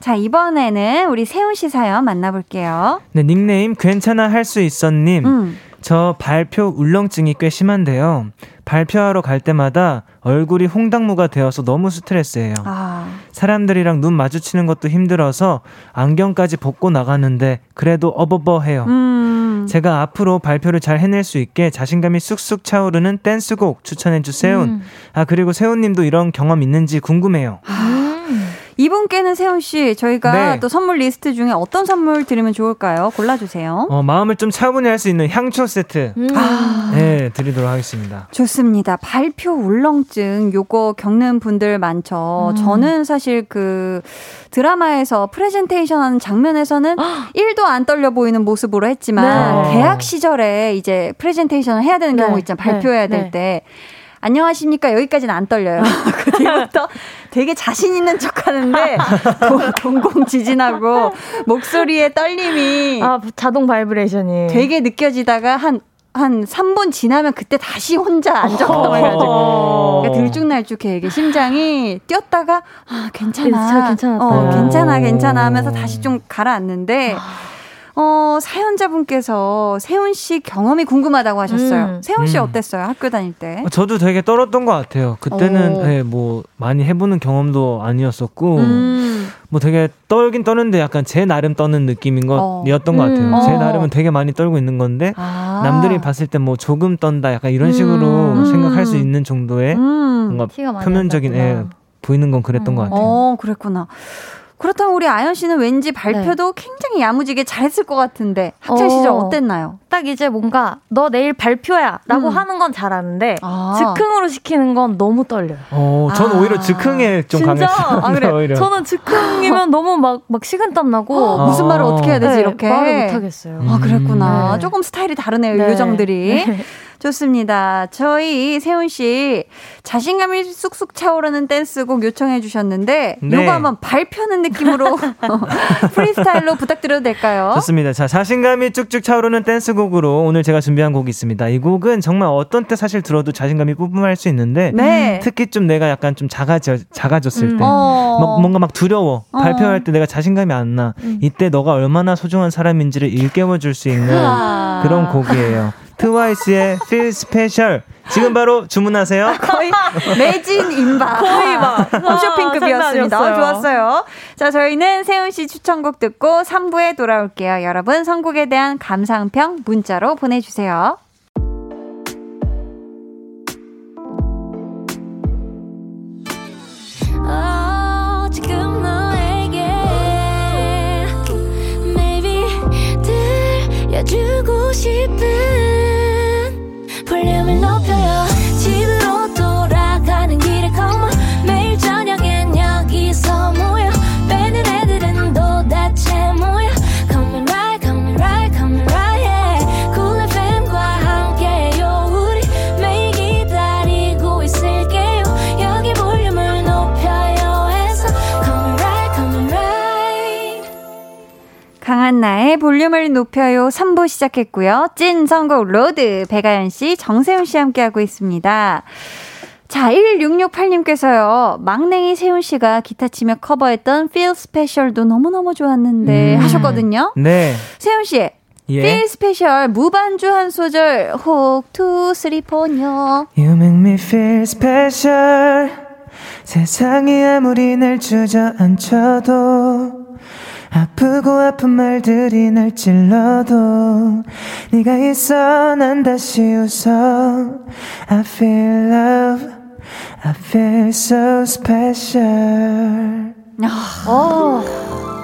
자, 이번에는 우리 세훈 씨 사연 만나볼게요. 네, 닉네임 괜찮아 할 수 있어님. 음. 저 발표 울렁증이 꽤 심한데요. 발표하러 갈 때마다 얼굴이 홍당무가 되어서 너무 스트레스예요. 아, 사람들이랑 눈 마주치는 것도 힘들어서 안경까지 벗고 나가는데 그래도 어버버해요. 음. 제가 앞으로 발표를 잘 해낼 수 있게 자신감이 쑥쑥 차오르는 댄스곡 추천해 주세요. 음. 아 그리고 세훈님도 이런 경험 있는지 궁금해요. 이분께는 세훈 씨 저희가 네. 또 선물 리스트 중에 어떤 선물 드리면 좋을까요? 골라주세요. 어, 마음을 좀 차분히 할 수 있는 향초 세트 음. 아. 네 드리도록 하겠습니다. 좋습니다. 발표 울렁증 요거 겪는 분들 많죠. 저는 사실 그 드라마에서 프레젠테이션 하는 장면에서는 1도 안 떨려 보이는 모습으로 했지만 네. 대학 시절에 이제 프레젠테이션을 해야 되는 네. 경우 있잖아요. 발표해야 네. 될 때. 안녕하십니까 여기까지는 안 떨려요. 그 뒤부터 되게 자신 있는 척 하는데 동공 지진하고 목소리에 떨림이 아, 자동 바이브레이션이. 되게 느껴지다가 한, 한 3분 지나면 그때 다시 혼자 안정감을 가지고. 그러니까 들쭉날쭉해. 이게 심장이 뛰었다가, 아, 괜찮아. 괜찮아. 어, 괜찮아, 오. 괜찮아 하면서 다시 좀 가라앉는데, 어, 사연자분께서 세훈 씨 경험이 궁금하다고 하셨어요. 음. 세훈 씨 음. 어땠어요? 학교 다닐 때? 어, 저도 되게 떨었던 것 같아요. 그때는 오. 네, 뭐 많이 해보는 경험도 아니었었고 음. 뭐 되게 떨긴 떠는데 약간 제 나름 떠는 느낌인 어. 것이었던 것 같아요. 음. 제 어. 나름은 되게 많이 떨고 있는 건데 아. 남들이 봤을 때 뭐 조금 떤다 약간 이런 식으로 음. 생각할 수 있는 정도의 음. 뭔가 표면적인 안 났구나. 예, 보이는 건 그랬던 것 같아요. 어, 그랬구나. 그렇다면 우리 아연 씨는 왠지 발표도 굉장히 야무지게 잘했을 것 같은데 학창 어. 시절 어땠나요? 딱 이제 뭔가 너 내일 발표야 라고 음. 하는 건 잘하는데 아. 즉흥으로 시키는 건 너무 떨려요. 어, 전 아. 오히려 즉흥에 좀 진짜? 강했어요. 아, 그래. 오히려. 저는 즉흥이면 너무 막, 막 식은땀 나고. 어. 무슨 말을 어떻게 해야 되지 네, 이렇게 말을 못 하겠어요. 아 그랬구나 네. 조금 스타일이 다르네요 네. 요정들이 네. 좋습니다 저희 세훈 씨 자신감이 쑥쑥 차오르는 댄스곡 요청해 주셨는데 네. 요거 한번 발표하는 느낌으로 프리스타일로 부탁드려도 될까요? 좋습니다. 자, 자신감이 쭉쭉 차오르는 댄스곡으로 오늘 제가 준비한 곡이 있습니다. 이 곡은 정말 어떤 때 사실 들어도 자신감이 뿜뿜할 수 있는데 네. 특히 좀 내가 약간 좀 작아져, 작아졌을 때 어. 막 뭔가 막 두려워. 어. 발표할 때 내가 자신감이 안 나. 이때 너가 얼마나 소중한 사람인지를 일깨워 줄 수 있는 아. 그런 곡이에요. 트와이스의 Feel Special. 지금 바로 주문하세요. 거의 매진 임박. 거의 막 홈쇼핑급이었습니다. 어, 아니었어요. 좋았어요. 자, 저희는 세훈 씨 추천곡 듣고 3부에 돌아올게요. 여러분, 선곡에 대한 감상평 문자로 보내주세요. 들려주고 싶은 볼륨을 높여 볼륨을 높여요 3부 시작했고요. 찐 선곡 로드 배가연 씨, 정세훈 씨 함께하고 있습니다. 자, 1668님께서요, 막냉이 세훈 씨가 기타 치며 커버했던 Feel Special도 너무너무 좋았는데 음. 하셨거든요. 네. 세훈 씨, 예. Feel Special 무반주 한 소절 혹, two, three, four요. You make me feel special 세상이 아무리 날 주저앉혀도 아프고 아픈 말들이 날 찔러도 네가 있어 난 다시 웃어 I feel love I feel so special 어,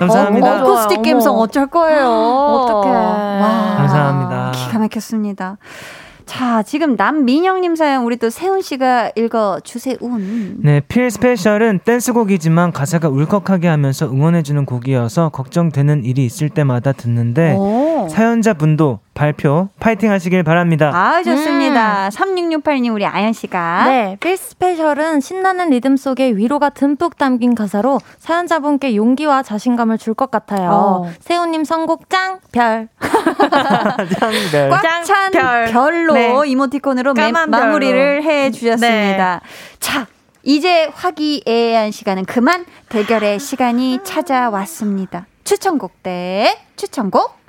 감사합니다. 어, 어, 어쿠스틱. 감성 어쩔 거예요. 어떡해. 와. 감사합니다. 기가 막혔습니다. 자, 지금 남민영님 사연 우리 또 세훈 씨가 읽어 주세요. 네, Feel Special은 댄스곡이지만 가사가 울컥하게 하면서 응원해주는 곡이어서 걱정되는 일이 있을 때마다 듣는데 오. 사연자분도 발표 파이팅 하시길 바랍니다. 아, 좋습니다. 3668님 우리 아연 씨가. 네, Feel Special은 신나는 리듬 속에 위로가 듬뿍 담긴 가사로 사연자분께 용기와 자신감을 줄 것 같아요. 어. 세훈님 선곡 짱! 별. 네. 꽉찬 별. 별로 네. 이모티콘으로 매-. 마무리를 해 주셨습니다. 자, 이제 화기애애한 시간은 그만 대결의 시간이 찾아왔습니다. 추천곡 대 추천곡.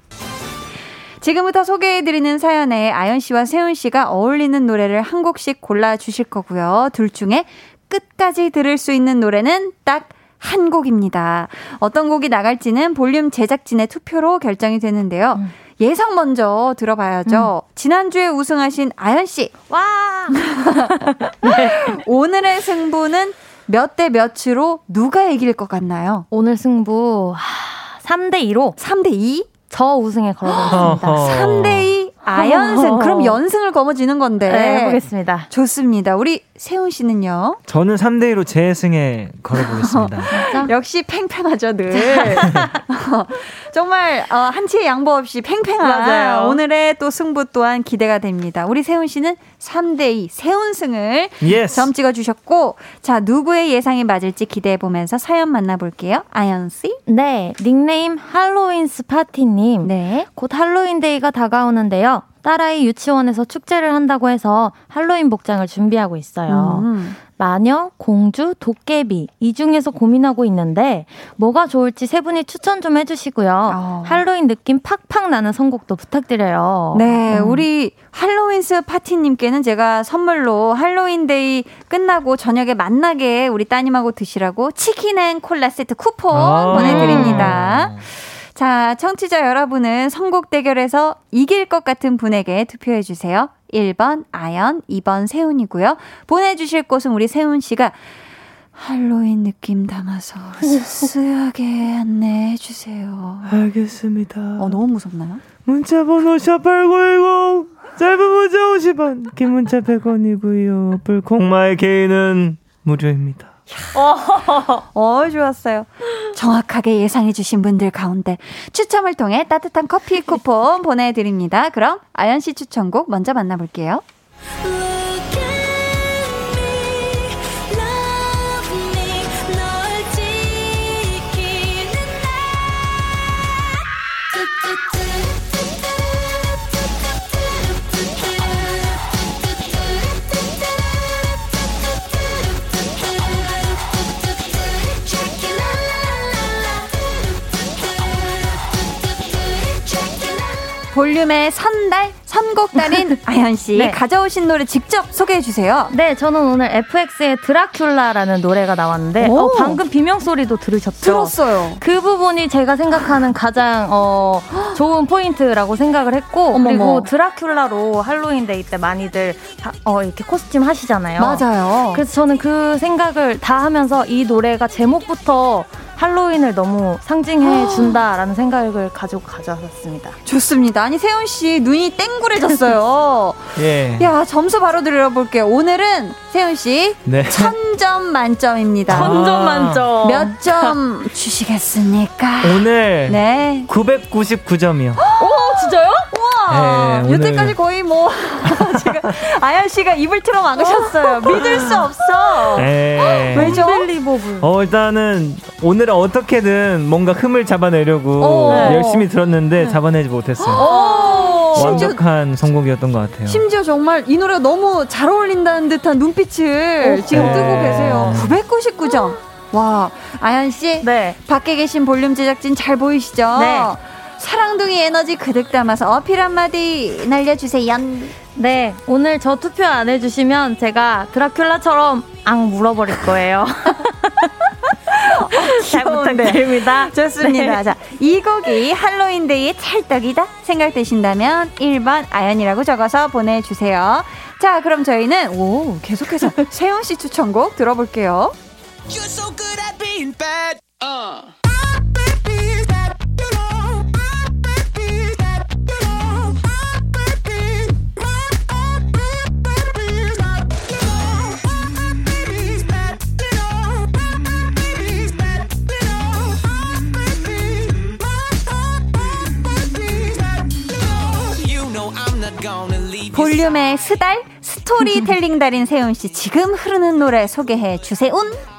지금부터 소개해드리는 사연에 아연 씨와 세훈 씨가 어울리는 노래를 한 곡씩 골라주실 거고요. 둘 중에 끝까지 들을 수 있는 노래는 딱 한 곡입니다. 어떤 곡이 나갈지는 볼륨 제작진의 투표로 결정이 되는데요. 음. 예상 먼저 들어봐야죠. 지난주에 우승하신 아연 씨. 와! 오늘의 승부는 몇 대 몇으로 누가 이길 것 같나요? 오늘 승부 3대 2로 3대 2? 저 우승에 걸어보겠습니다. 어허. 3대 2 아연승. 그럼 연승을 거머쥐는 건데. 네, 해보겠습니다. 좋습니다. 우리 세훈 씨는요? 저는 3대 2로 제 승에 걸어보겠습니다. 역시 팽팽하죠, 늘. 정말 어, 한치의 양보 없이 팽팽한 맞아요. 오늘의 또 승부 또한 기대가 됩니다. 우리 세훈 씨는 3대 2 세훈 승을 yes. 점 찍어 주셨고 자, 누구의 예상이 맞을지 기대해 보면서 사연 만나 볼게요. 아연 씨. 네, 닉네임 할로윈 스파티 님. 네. 곧 할로윈 데이가 다가오는데요. 딸아이 유치원에서 축제를 한다고 해서 할로윈 복장을 준비하고 있어요. 음. 마녀, 공주, 도깨비 이 중에서 고민하고 있는데 뭐가 좋을지 세 분이 추천 좀 해주시고요. 어. 할로윈 느낌 팍팍 나는 선곡도 부탁드려요. 네, 음. 우리 할로윈스 파티님께는 제가 선물로 할로윈데이 끝나고 저녁에 만나게 우리 따님하고 드시라고 치킨 and 콜라 세트 쿠폰 아. 보내드립니다. 자, 청취자 여러분은 선곡 대결에서 이길 것 같은 분에게 투표해 주세요. 1번 아연, 2번 세훈이고요. 보내주실 곳은 우리 세훈 씨가 할로윈 느낌 담아서 으스스하게 안내해 주세요. 알겠습니다. 어, 너무 무섭나요? 문자 번호 샵8910 짧은 문자 50원 긴 문자 100원이고요 불콩마의 개인은 무료입니다 어, 좋았어요. 정확하게 예상해주신 분들 가운데 추첨을 통해 따뜻한 커피 쿠폰 보내드립니다. 그럼 아연 씨 추천곡 먼저 만나볼게요. 볼륨의 선달, 선곡달인 아연 씨 네. 가져오신 노래 직접 소개해 주세요. 네, 저는 오늘 FX의 드라큘라라는 노래가 나왔는데 오. 어, 방금 비명 소리도 들으셨죠? 들었어요. 그 부분이 제가 생각하는 가장 어, 좋은 포인트라고 생각을 했고 어머머. 그리고 드라큘라로 할로윈데이 때 많이들 다, 어, 이렇게 costume 하시잖아요. 맞아요. 그래서 저는 그 생각을 다 하면서 이 노래가 제목부터 할로윈을 너무 상징해 준다라는 생각을 가지고 가져왔습니다. 좋습니다. 아니 세훈 씨 눈이 땡그레졌어요. 예 야 점수 바로 드려볼게요. 오늘은 세훈 씨 네. 천점 만점입니다. 천점 만점. 몇 점 주시겠습니까? 오늘 네. 999점이요 오 진짜요? 우와. 네, 오늘- 여태까지 거의 뭐 지금 아연 씨가 입을 틀어 막으셨어요. 믿을 수 없어. 예. 왜죠? 어 일단은 오늘은 어떻게든 뭔가 흠을 잡아내려고 오. 네. 열심히 들었는데 잡아내지 못했어요 오. 심지어 완벽한 선곡이었던 것 같아요 심지어 정말 이 노래가 너무 잘 어울린다는 듯한 눈빛을 지금 네. 뜨고 계세요. 999점. 와, 아연 씨. 네. 밖에 계신 볼륨 제작진 잘 보이시죠? 네. 사랑둥이 에너지 그득 담아서 어필 한마디 날려주세요. 네, 오늘 저 투표 안 해주시면 제가 드라큘라처럼 앙 물어버릴 거예요. 잘 귀여운데. 부탁드립니다. 좋습니다. 네. 자, 이 곡이 할로윈데이의 찰떡이다 생각되신다면 1번 아연이라고 적어서 보내주세요. 자, 그럼 저희는 오 계속해서 세훈 씨 추천곡 들어볼게요. You're so good at being bad. Uh. 볼륨의 스달 스토리텔링 달인 세훈 씨 지금 흐르는 노래 소개해 주세요.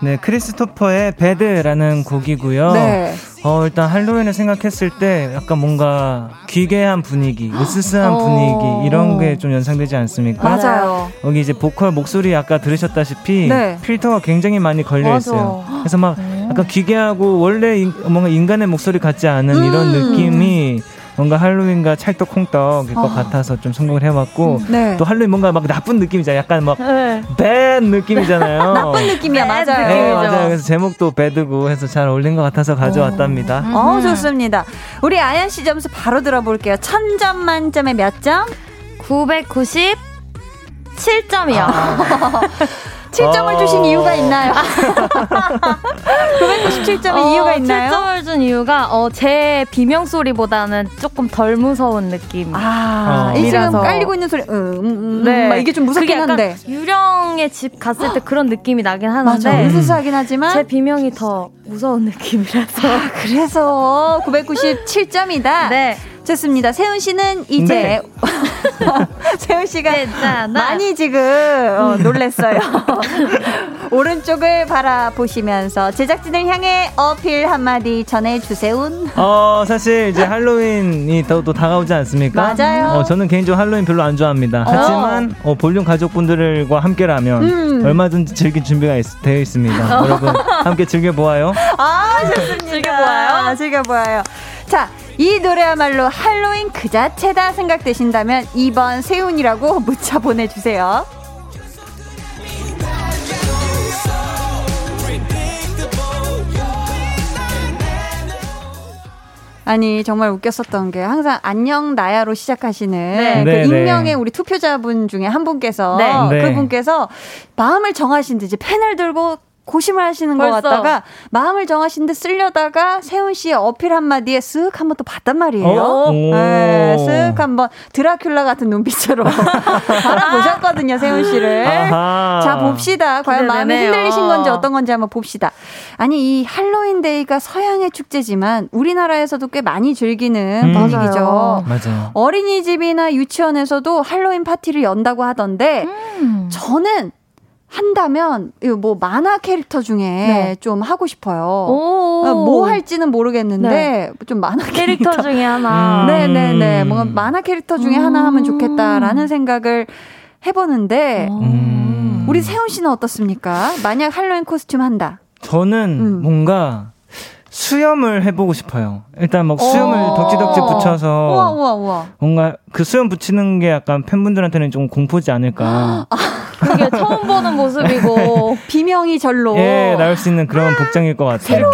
네, 크리스토퍼의 Bad라는 곡이고요. 네. 어, 일단 할로윈을 생각했을 때 약간 뭔가 기괴한 분위기, 으스스한 어. 분위기 이런 게 좀 연상되지 않습니까? 맞아요. 여기 이제 보컬 목소리 아까 들으셨다시피 네. 필터가 굉장히 많이 걸려. 있어요. 그래서 막 약간 기괴하고 원래 인- 뭔가 인간의 목소리 같지 않은 이런 음. 느낌이 뭔가 할로윈과 찰떡콩떡일 것 어. 같아서 좀 선곡을 해봤고 네. 또 할로윈 뭔가 막 나쁜 느낌이잖아요. 약간 막 네. bad 느낌이잖아요. 나쁜 느낌이야, 네, 맞아요. 네, 맞아요. 그래서 제목도 배드고 해서 잘 어울린 것 같아서 가져왔답니다. 어, 좋습니다. 우리 아연 씨 점수 바로 들어볼게요. 천 점 만점에 몇 점? 997점이요. 7점을 어. 주신 이유가 있나요? 997점의 이유가 있나요? 7점을 준 이유가 어, 제 비명 소리보다는 조금 덜 무서운 느낌. 아, 어. 이 지금. 깔리고 있는 소리, 음, 음, 음, 네. 막 이게 좀 무섭긴 그게 약간 한데. 유령의 집 갔을 때 그런 느낌이 나긴 맞아, 하는데 으스스하긴 하지만. 제 비명이 더 무서운 느낌이라서. 아, 그래서 997점이다. 네. 좋습니다. 세훈 씨는 이제 네. 세훈 씨가 괜찮아. 많이 지금 어, 놀랬어요. 오른쪽을 바라보시면서 제작진을 향해 어필 한마디 전해주세요. 어 사실 이제 할로윈이 또, 또 다가오지 않습니까? 맞아요. 어, 저는 개인적으로 할로윈 별로 안 좋아합니다. 하지만 어, 볼륨 가족분들과 함께라면 음. 얼마든지 즐길 준비가 있, 되어 있습니다. 여러분 함께 즐겨 보아요. 아, 좋습니다. 즐겨보아요. 즐겨보아요. 자, 이 노래야말로 할로윈 그 자체다 생각되신다면 2번 세훈이라고 문자 보내주세요. 아니 정말 웃겼었던 게 항상 안녕 나야로 시작하시는 네. 그 네, 익명의 네. 우리 투표자분 중에 한 분께서 네. 네. 그분께서 마음을 정하신 듯이 펜을 들고 고심을 하시는 것 벌써. 같다가 마음을 정하신 듯 쓰려다가 세훈 씨의 어필 한마디에 쓱 한번 또 봤단 말이에요. 어? 네, 오. 쓱 한번 드라큘라 같은 눈빛으로 바라보셨거든요, 세훈 씨를. 아하. 자, 봅시다. 과연 마음이. 흔들리신 건지 어떤 건지 한번 봅시다. 아니, 이 할로윈 데이가 서양의 축제지만 우리나라에서도 꽤 많이 즐기는 음. 분위기죠. 맞아요. 어린이집이나 유치원에서도 할로윈 파티를 연다고 하던데 음. 저는 한다면 이거 뭐 만화 캐릭터 중에 네. 좀 하고 싶어요. 오. 어, 뭐 할지는 모르겠는데 좀 만화 캐릭터, 캐릭터 중에 하나. 음. 네네네 뭔가 만화 캐릭터 중에 하나 하면 좋겠다라는 생각을 해보는데 음. 우리 세훈 씨는 어떻습니까? 만약 할로윈 코스튬 한다. 저는 음. 뭔가 수염을 해보고 싶어요. 일단 막 수염을 오. 덕지덕지 붙여서 우와 우와 우와. 뭔가 그 수염 붙이는 게 약간 팬분들한테는 좀 공포지 않을까. 그게 처음 보는 모습이고. 비명이 절로. 예, 나올 수 있는 그런 복장일 것 같아요.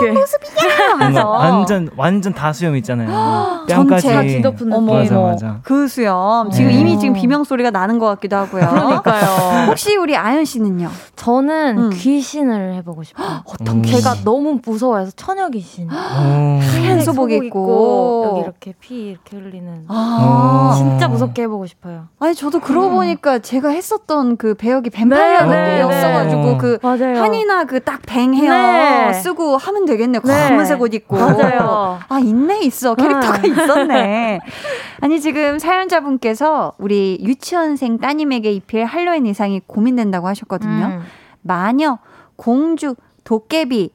하면서. 뭔가 완전 완전 다 수염 있잖아요. 전체. 뺨까지. 뒤덮은 어머, 맞아. 맞아. 그 수염. 지금 네. 이미 지금 비명 소리가 나는 것 같기도 하고요. 그러니까요. 혹시 우리 아연 씨는요? 저는 음. 귀신을 해보고 싶어요. 어떤 음. 제가 너무 무서워해서 처녀 귀신. 오. 하얀 소복 입고. 여기 이렇게 피 이렇게 흘리는. 아, 어. 진짜 무섭게 해보고 싶어요. 아니 저도 그러고 보니까 제가 했었던 그 배 역이 뱀파이어였어가지고 네, 네. 그 맞아요. 한이나 그 딱 뱅 헤어 네. 쓰고 하면 되겠네요. 네. 검은색 옷 입고. 맞아요. 아 있네 있어 캐릭터가 아. 있었네. 아니 지금 사연자분께서 우리 유치원생 따님에게 입힐 할로윈 의상이 고민된다고 하셨거든요. 음. 마녀, 공주, 도깨비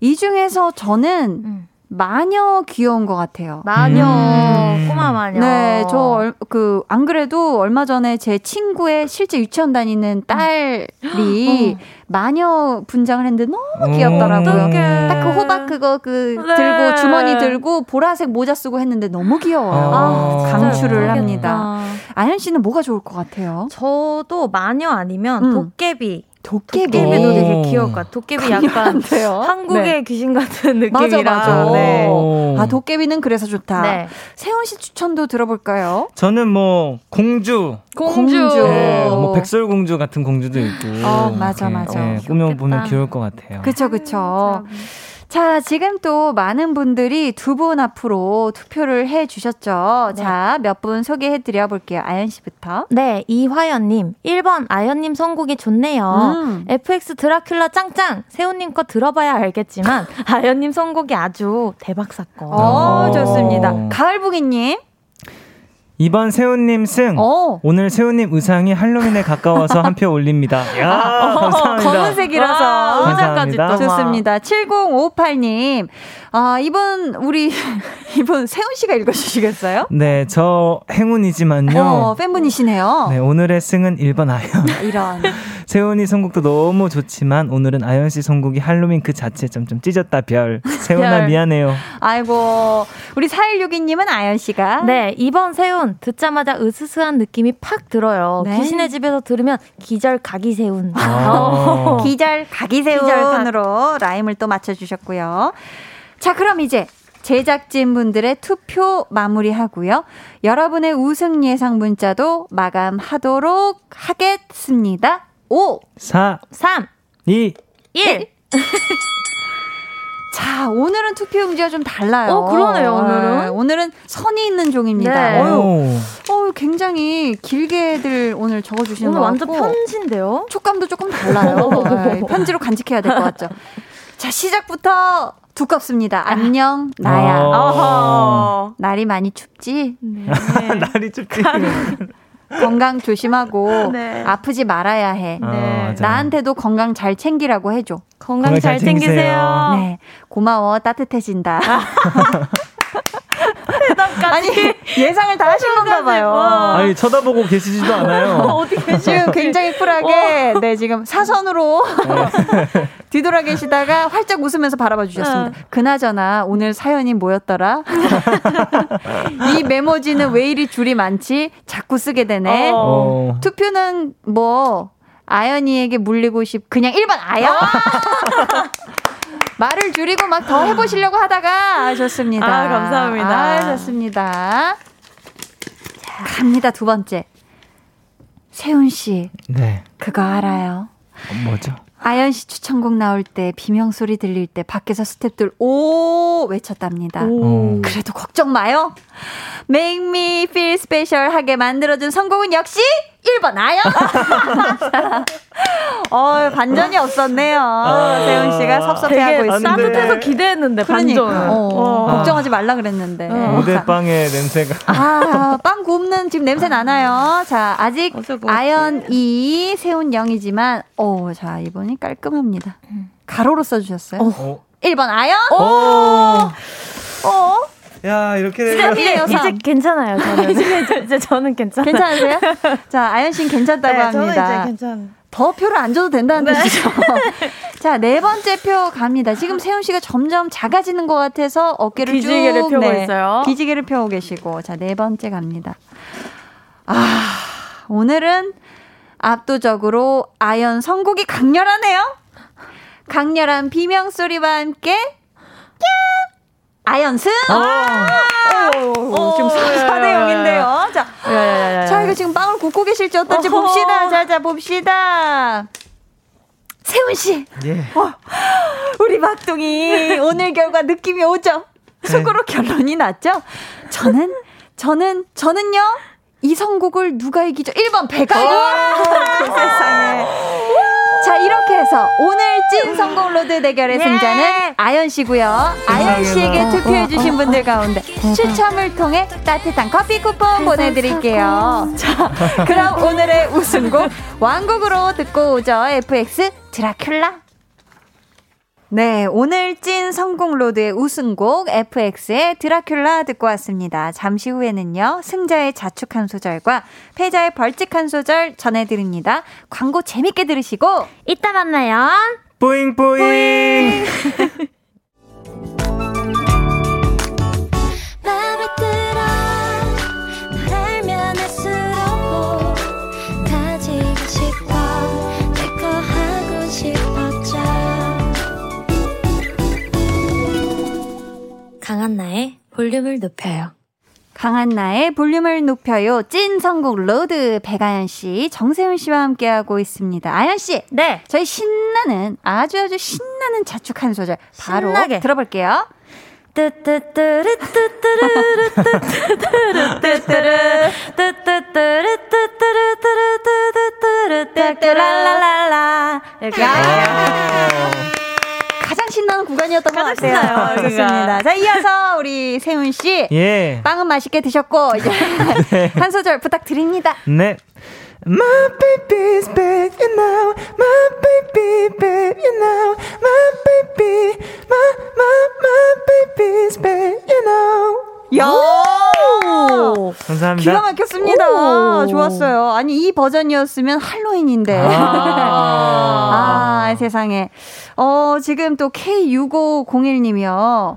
이 중에서 저는 음. 마녀 귀여운 것 같아요. 마녀, 음. 꼬마 마녀. 네, 저 그 안 그래도 얼마 전에 제 친구의 실제 유치원 다니는 딸이 마녀 분장을 했는데 너무 귀엽더라고요. 어떡해. 딱그 호박 그거 그 네. 들고 주머니 들고 보라색 모자 쓰고 했는데 너무 귀여워요. 아, 진짜 강추를. 합니다. 아연 씨는 뭐가 좋을 것 같아요? 저도 마녀 아니면 음. 도깨비. 도깨비. 도깨비도 오. 되게 귀여울 것 같아요. 도깨비 약간? 한국의 네. 귀신 같은 맞아, 느낌이라. 맞아. 네. 오. 아, 도깨비는 그래서 좋다. 네. 세훈 씨 추천도 들어볼까요? 저는 뭐 공주, 공주. 공주. 네, 뭐 백설공주 같은 공주도 있고. 어, 맞아, 맞아. 네, 귀엽겠다. 꾸며 보면 귀여울 것 같아요. 그쵸, 그쵸. 자, 지금 또 많은 분들이 두 분 앞으로 투표를 해 주셨죠. 네. 자, 몇 분 소개해 드려 볼게요. 아연 씨부터. 네, 이화연 님. 1번 아연 님 선곡이 좋네요. 음. FX 드라큘라 짱짱. 세훈 님 거 들어봐야 알겠지만, 아연 님 선곡이 아주 대박 사건. 어, 어. 좋습니다. 가을부기 님. 이번 세훈님 승. 어. 오늘 세훈님 의상이 할로윈에 가까워서 한 표 올립니다. 야, 감사합니다. 검은색이라서. 와, 의자까지 또. 좋습니다. 7058님. 아, 이분, 우리, 이분 세훈 씨가 읽어 주시겠어요? 네, 저 행운이지만요. 어, 팬분이시네요. 네, 오늘의 승은 1번 아연. 이런. 세훈이 선곡도 너무 좋지만 오늘은 아연 씨 선곡이 할로윈 그 자체 점점 찢었다 별. 세훈아 별. 미안해요. 아이고, 우리 4162님은 아연 씨가. 네, 이번 세운 듣자마자 으스스한 느낌이 팍 들어요. 네. 귀신의 집에서 들으면 기절 가기 세운. 아. 기절 가기세운으로 라임을 또 맞춰주셨고요. 자, 그럼 이제 제작진 분들의 투표 마무리하고요. 여러분의 우승 예상 문자도 마감하도록 하겠습니다. 5, 4, 3, 2, 1. 자, 오늘은 투표 용지가 좀 달라요. 어, 그러네요, 오늘은. 네, 오늘은 선이 있는 종입니다. 네. 오. 어휴, 굉장히 길게들 오늘 적어주시는 오늘 것 완전 같고 편지인데요? 촉감도 조금 달라요. 네, 편지로 간직해야 될 것 같죠. 자, 시작부터 두껍습니다. 안녕, 나야. 어. 어허. 날이 많이 춥지? 네. 날이 춥지. 건강 조심하고 네. 아프지 말아야 해. 아, 네. 나한테도 건강 잘 챙기라고 해줘. 건강 건강 잘 잘 챙기세요. 챙기세요. 네. 고마워. 따뜻해진다. 아니, 예상을 다 하신 건가 봐요. 아니 쳐다보고 계시지도 않아요. 어디 계시 지금 굉장히 쿨하게, 네, 지금 사선으로 뒤돌아 계시다가 활짝 웃으면서 바라봐 주셨습니다. 그나저나 오늘 사연이 뭐였더라? 이 메모지는 왜 이리 줄이 많지? 자꾸 쓰게 되네. 어. 투표는 뭐, 아연이에게 물리고 싶, 그냥 1번 아연? 말을 줄이고 막 더 해보시려고 하다가 좋습니다. 아, 감사합니다. 아, 좋습니다. 자, 갑니다. 두 번째. 세훈 씨, 네. 그거 알아요? 어, 뭐죠? 아연 씨 추천곡 나올 때 비명 소리 들릴 때 밖에서 스탭들 오 외쳤답니다. 어. 그래도 걱정 마요. Make me feel special 하게 만들어준 선곡은 역시 1번 아연. 어, 반전이 없었네요. 세훈 씨가 섭섭해하고 있습니다. 따뜻해서 기대했는데 그러니까. 반전. 어, 걱정하지 말라 그랬는데. 무대빵의 냄새가. 아, 빵 굽는 지금 냄새 나나요? 자, 아직. 아연 2, 세훈 0이지만, 오, 자, 이번이 깔끔합니다. 가로로 써 주셨어요. 어. 1번 아연? 어. 야 이렇게 되면 이제, 괜찮아요. 저는 이제, 이제 저는 괜찮아요. 괜찮으세요? 자, 아연 씨는 괜찮다고 네, 저는 합니다. 이제 괜찮. 더 표를 안 줘도 된다는 뜻이죠. 자, 네 번째 표 갑니다. 지금 세훈 씨가 점점 작아지는 것 같아서 어깨를 기지개를 쭉 펴고 네, 있어요. 기지개를 펴고 계시고. 자, 네 번째 갑니다. 아, 오늘은 압도적으로 아연 선곡이 강렬하네요. 강렬한 비명 소리와 함께 아연 승! 오, 지금 4대 0인데요. 자. 자, 이거 지금 빵을 굽고 계실지 어떨지 어허. 봅시다. 자, 자, 봅시다. 세훈 씨, 예. 우리 막둥이 오늘 결과 느낌이 오죠? 속으로 결론이 났죠? 저는, 저는, 저는요, 이 선곡을 누가 이기죠? 1번 배가 그 세상에. 자, 이렇게 해서 오늘 찐 선곡 로드 대결의 승자는 아연 씨고요. 아연 씨에게 투표해 주신 분들 가운데 추첨을 통해 따뜻한 커피 쿠폰 보내 드릴게요. 자, 그럼 오늘의 우승곡 완곡으로 듣고 오죠. FX 드라큘라. 네, 오늘 찐 선곡 로드의 우승곡 FX의 드라큘라 듣고 왔습니다. 잠시 후에는요, 승자의 자축 한 소절과 패자의 벌칙 한 소절 전해드립니다. 광고 재밌게 들으시고, 이따 만나요. 뿌잉 뿌잉. 강한나의 볼륨을 높여요 강한나의 볼륨을 높여요. 찐 선곡 로드 배가연 씨, 정세훈 씨와 함께하고 있습니다. 아연 씨, 네. 저희 신나는, 아주 아주 신나는 자축 한 소절 바로 신나게. 들어볼게요. 이렇게 가장 신나는 구간이었던 것 같아요. 신나요. 좋습니다. 자, 이어서 우리 세훈 씨. 예. 빵은 맛있게 드셨고 이제 한 소절 부탁드립니다. 네. My baby's back, you know. My baby back, you know. My baby, my my my baby's back, you know. 야, 오! 감사합니다. 기가 막혔습니다. 오. 좋았어요. 아니, 이 버전이었으면 할로윈인데. 아. 아, 세상에. 어, 지금 또 K6501님이요.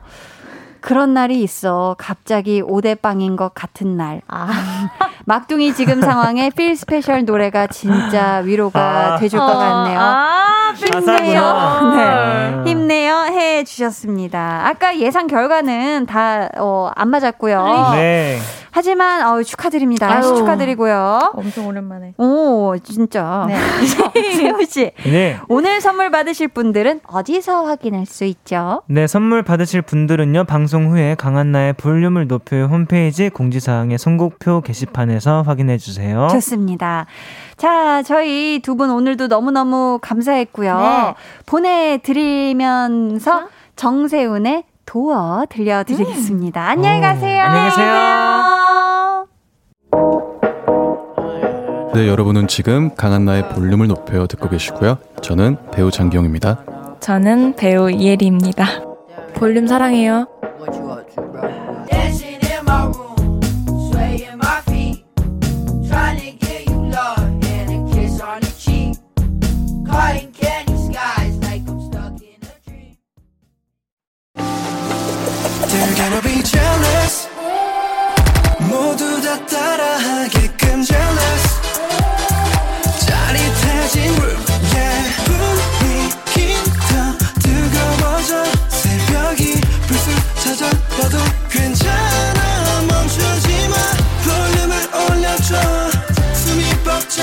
그런 날이 있어. 갑자기 오대빵인 것 같은 날. 아. 막둥이 지금 상황에 Feel Special 노래가 진짜 위로가 아. 돼줄 것 같네요. 아, 힘내요. 네. 힘내요. 해 주셨습니다. 아까 예상 결과는 다, 어, 안 맞았고요. 네. 하지만, 어, 축하드립니다. 아유. 축하드리고요. 엄청 오랜만에. 오, 진짜. 네. 세호 씨. 네. 오늘 선물 받으실 분들은 어디서 확인할 수 있죠? 네, 선물 받으실 분들은요, 방송 후에 강한나의 볼륨을 높여 홈페이지 공지사항의 선곡표 게시판에서 확인해 주세요. 좋습니다. 자, 저희 두 분 오늘도 너무너무 감사했고요. 네. 보내드리면서 정세훈의 도어 들려드리겠습니다. 안녕히 오, 가세요. 안녕히 계세요. 네, 여러분은 지금 강한나의 볼륨을 높여 듣고 계시고요. 저는 배우 장기영입니다. 저는 배우 이혜리입니다. 볼륨 사랑해요.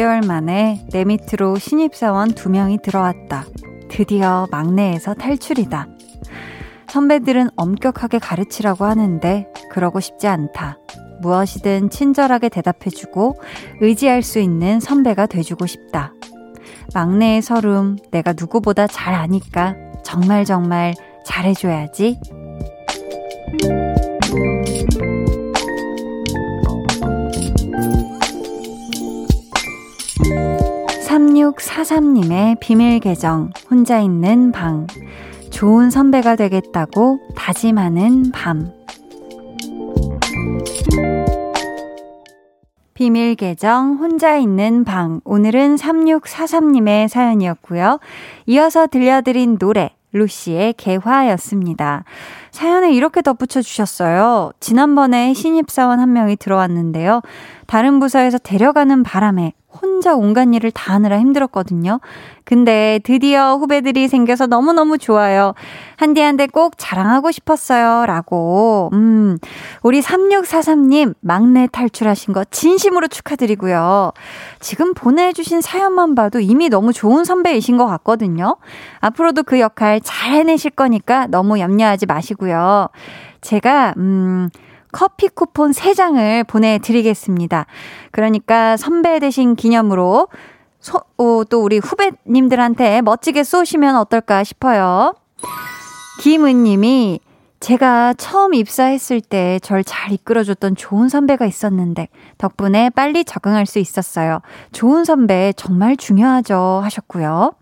6개월 만에 내 밑으로 신입사원 2명이 들어왔다. 드디어 막내에서 탈출이다. 선배들은 엄격하게 가르치라고 하는데 그러고 싶지 않다. 무엇이든 친절하게 대답해주고 의지할 수 있는 선배가 돼주고 싶다. 막내의 서름, 내가 누구보다 잘 아니까 정말 정말 잘해줘야지. 3643님의 비밀 계정, 혼자 있는 방. 좋은 선배가 되겠다고 다짐하는 밤. 비밀 계정, 혼자 있는 방. 오늘은 3643님의 사연이었고요. 이어서 들려드린 노래, 루시의 개화였습니다. 사연에 이렇게 덧붙여 주셨어요. 지난번에 신입사원 한 명이 들어왔는데요. 다른 부서에서 데려가는 바람에 혼자 온갖 일을 다 하느라 힘들었거든요. 근데 드디어 후배들이 생겨서 너무너무 좋아요. 한디 한데 꼭 자랑하고 싶었어요. 라고. 음, 우리 3643님 막내 탈출하신 거 진심으로 축하드리고요. 지금 보내주신 사연만 봐도 이미 너무 좋은 선배이신 것 같거든요. 앞으로도 그 역할 잘 해내실 거니까 너무 염려하지 마시고요. 제가, 음, 커피 쿠폰 3장을 보내드리겠습니다. 그러니까 선배 되신 기념으로 소, 어, 또 우리 후배님들한테 멋지게 쏘시면 어떨까 싶어요. 김은님이 제가 처음 입사했을 때 절 잘 이끌어줬던 좋은 선배가 있었는데 덕분에 빨리 적응할 수 있었어요. 좋은 선배 정말 중요하죠 하셨고요.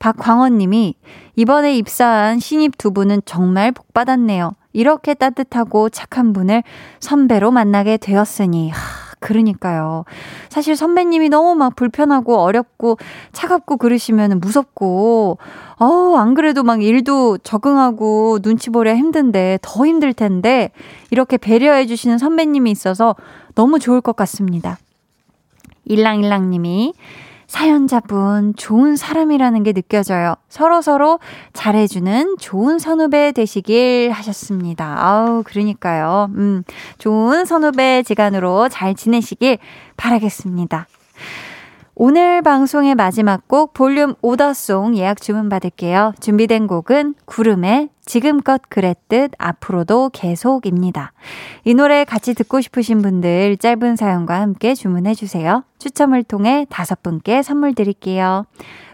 박광원님이 이번에 입사한 신입 두 분은 정말 복 받았네요. 이렇게 따뜻하고 착한 분을 선배로 만나게 되었으니 하, 그러니까요. 사실 선배님이 너무 막 불편하고 어렵고 차갑고 그러시면 무섭고, 어우, 안 그래도 막 일도 적응하고 눈치 보려 힘든데 더 힘들 텐데, 이렇게 배려해주시는 선배님이 있어서 너무 좋을 것 같습니다. 일랑일랑님이 사연자분 좋은 사람이라는 게 느껴져요. 서로 서로 잘해주는 좋은 선후배 되시길 하셨습니다. 아우, 그러니까요. 음, 좋은 선후배 지간으로 잘 지내시길 바라겠습니다. 오늘 방송의 마지막 곡 볼륨 오더송 예약 주문 받을게요. 준비된 곡은 구름의 지금껏 그랬듯 앞으로도 계속입니다. 이 노래 같이 듣고 싶으신 분들 짧은 사연과 함께 주문해 주세요. 추첨을 통해 다섯 분께 선물 드릴게요.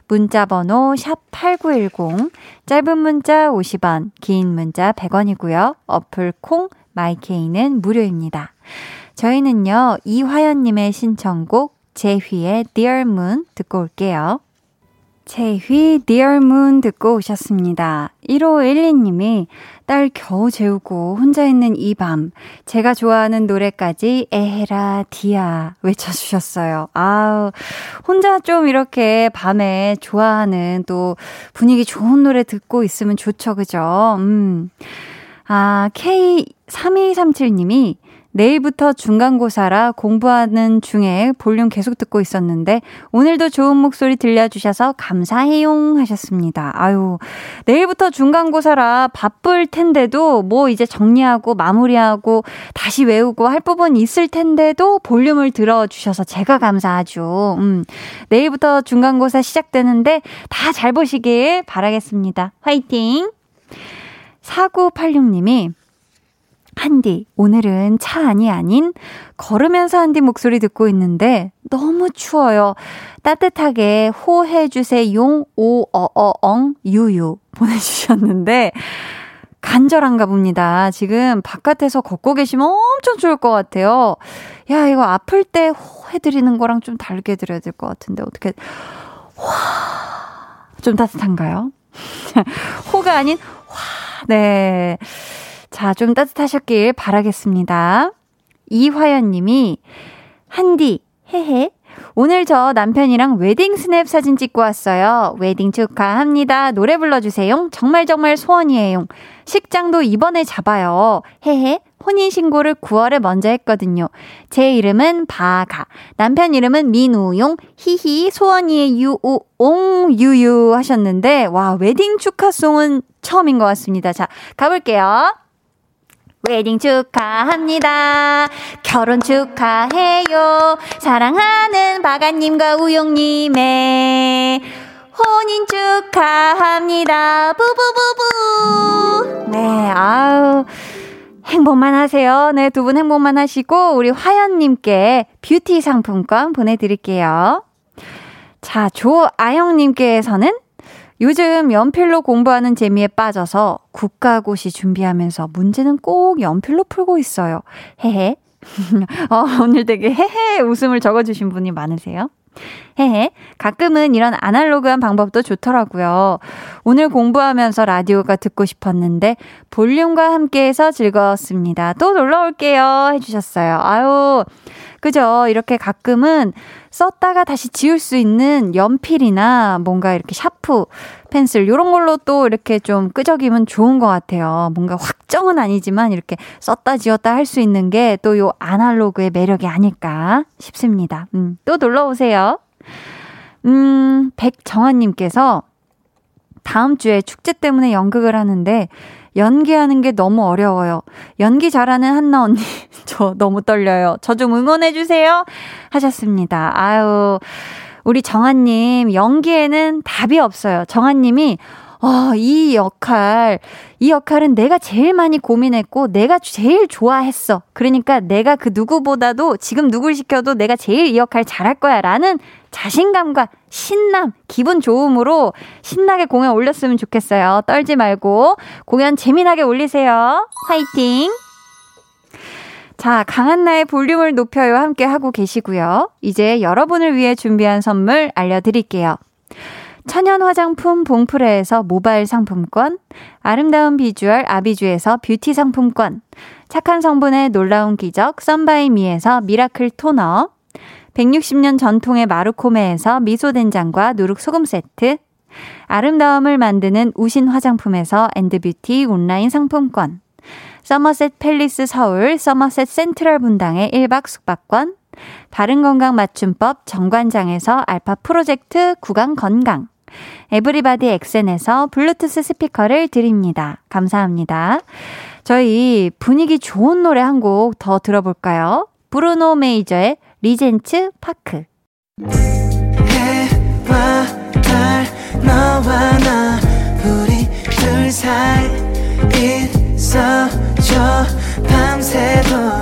문자 번호 샵8910 짧은 문자 50원, 긴 문자 100원이고요. 어플 콩 마이케이는 무료입니다. 저희는요. 이화연 님의 신청곡 제휘의 Dear Moon 듣고 올게요. 제휘 Dear Moon 듣고 오셨습니다. 1512님이 딸 겨우 재우고 혼자 있는 이 밤, 제가 좋아하는 노래까지 에헤라 디아 외쳐주셨어요. 아우, 혼자 좀 이렇게 밤에 좋아하는 또 분위기 좋은 노래 듣고 있으면 좋죠, 그죠? 음. 아, K3237님이 내일부터 중간고사라 공부하는 중에 볼륨 계속 듣고 있었는데 오늘도 좋은 목소리 들려주셔서 감사해용 하셨습니다. 아유, 내일부터 중간고사라 바쁠 텐데도 뭐 이제 정리하고 마무리하고 다시 외우고 할 부분 있을 텐데도 볼륨을 들어주셔서 제가 감사하죠. 음, 내일부터 중간고사 시작되는데 다 잘 보시길 바라겠습니다. 화이팅! 4986님이 한디, 오늘은 차 안이 아닌 걸으면서 한디 목소리 듣고 있는데 너무 추워요. 따뜻하게 호해주세용, 오, 어, 어, 엉, 유유 보내주셨는데 간절한가 봅니다. 지금 바깥에서 걷고 계시면 엄청 추울 것 같아요. 야, 이거 아플 때 호 해드리는 거랑 좀 다르게 드려야 될 것 같은데, 어떻게, 와, 좀 따뜻한가요? 호가 아닌 와, 네. 자, 좀 따뜻하셨길 바라겠습니다. 이화연 님이, 한디, 헤헤. 오늘 저 남편이랑 웨딩 스냅 사진 찍고 왔어요. 웨딩 축하합니다. 노래 불러주세요. 정말 정말 소원이에요. 식장도 이번에 잡아요. 헤헤. 혼인신고를 9월에 먼저 했거든요. 제 이름은 바가. 남편 이름은 민우용. 히히. 소원이의 유우옹 유유 하셨는데, 와, 웨딩 축하송은 처음인 것 같습니다. 자, 가볼게요. 웨딩 축하합니다. 결혼 축하해요. 사랑하는 바가님과 우용님의 혼인 축하합니다. 부부부부. 네, 아우. 행복만 하세요. 네, 두 분 행복만 하시고, 우리 화연님께 뷰티 상품권 보내드릴게요. 자, 조아영님께서는 요즘 연필로 공부하는 재미에 빠져서 국가고시 준비하면서 문제는 꼭 연필로 풀고 있어요. 헤헤. 어, 오늘 되게 헤헤 웃음을 적어주신 분이 많으세요. 헤헤. 가끔은 이런 아날로그한 방법도 좋더라고요. 오늘 공부하면서 라디오가 듣고 싶었는데 볼륨과 함께해서 즐거웠습니다. 또 놀러 올게요. 해주셨어요. 아유, 그죠? 이렇게 가끔은 썼다가 다시 지울 수 있는 연필이나 뭔가 이렇게 샤프, 펜슬, 요런 걸로 또 이렇게 좀 끄적이면 좋은 것 같아요. 뭔가 확정은 아니지만 이렇게 썼다 지웠다 할 수 있는 게 또 요 아날로그의 매력이 아닐까 싶습니다. 음, 또 놀러 오세요. 음, 백정환님께서 다음 주에 축제 때문에 연극을 하는데 연기하는 게 너무 어려워요. 연기 잘하는 한나 언니, 저 너무 떨려요. 저 좀 응원해주세요. 하셨습니다. 아유, 우리 정한님, 연기에는 답이 없어요. 정한님이, 어, 이 역할, 이 역할은 내가 제일 많이 고민했고, 내가 제일 좋아했어. 그러니까 내가 그 누구보다도 지금 누굴 시켜도 내가 제일 이 역할 잘할 거야. 라는 자신감과 신남, 기분 좋음으로 신나게 공연 올렸으면 좋겠어요. 떨지 말고 공연 재미나게 올리세요. 화이팅! 자, 강한나의 볼륨을 높여요 함께 하고 계시고요. 이제 여러분을 위해 준비한 선물 알려드릴게요. 천연 화장품 봉프레에서 모바일 상품권, 아름다운 비주얼 아비주에서 뷰티 상품권, 착한 성분의 놀라운 기적 썬바이미에서 미라클 토너, 160년 전통의 마루코메에서 미소된장과 누룩소금 세트, 아름다움을 만드는 우신 화장품에서 엔드뷰티 온라인 상품권, 서머셋 팰리스 서울 서머셋 센트럴 분당의 1박 숙박권, 바른건강 맞춤법 정관장에서 알파 프로젝트 구강 건강, 에브리바디 엑센에서 블루투스 스피커를 드립니다. 감사합니다. 저희 분위기 좋은 노래 한 곡 더 들어볼까요? 브루노 메이저의 리젠츠 파크. 해와 달 너와 나 우리 둘 사이 있어줘 밤새도록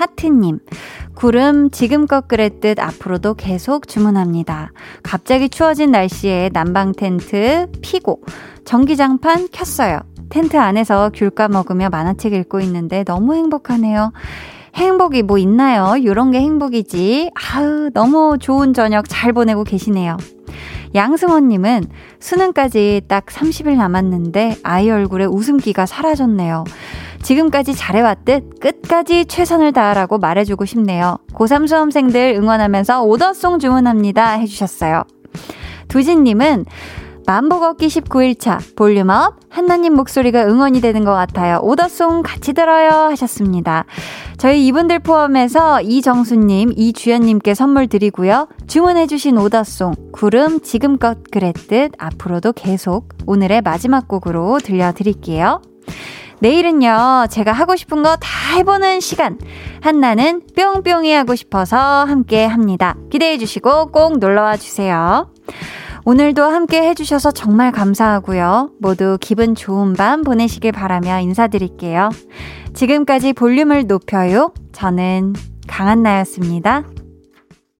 하트님, 구름 지금껏 그랬듯 앞으로도 계속 주문합니다. 갑자기 추워진 날씨에 난방 텐트 피고 전기장판 켰어요. 텐트 안에서 귤 까 먹으며 만화책 읽고 있는데 너무 행복하네요. 행복이 뭐 있나요? 요런 게 행복이지. 아우, 너무 좋은 저녁 잘 보내고 계시네요. 양승원님은 수능까지 딱 30일 남았는데 아이 얼굴에 웃음기가 사라졌네요. 지금까지 잘해왔듯 끝까지 최선을 다하라고 말해주고 싶네요. 고3 수험생들 응원하면서 오더송 주문합니다. 해주셨어요. 두진님은 만보 걷기 19일차 볼륨업 한나님 목소리가 응원이 되는 것 같아요. 오더송 같이 들어요 하셨습니다. 저희 이분들 포함해서 이정수님, 이주연님께 선물 드리고요. 주문해주신 오더송 구름 지금껏 그랬듯 앞으로도 계속 오늘의 마지막 곡으로 들려드릴게요. 내일은요, 제가 하고 싶은 거 다 해보는 시간. 한나는 뿅뿅이 하고 싶어서 함께 합니다. 기대해 주시고 꼭 놀러와 주세요. 오늘도 함께 해주셔서 정말 감사하고요. 모두 기분 좋은 밤 보내시길 바라며 인사드릴게요. 지금까지 볼륨을 높여요. 저는 강한나였습니다.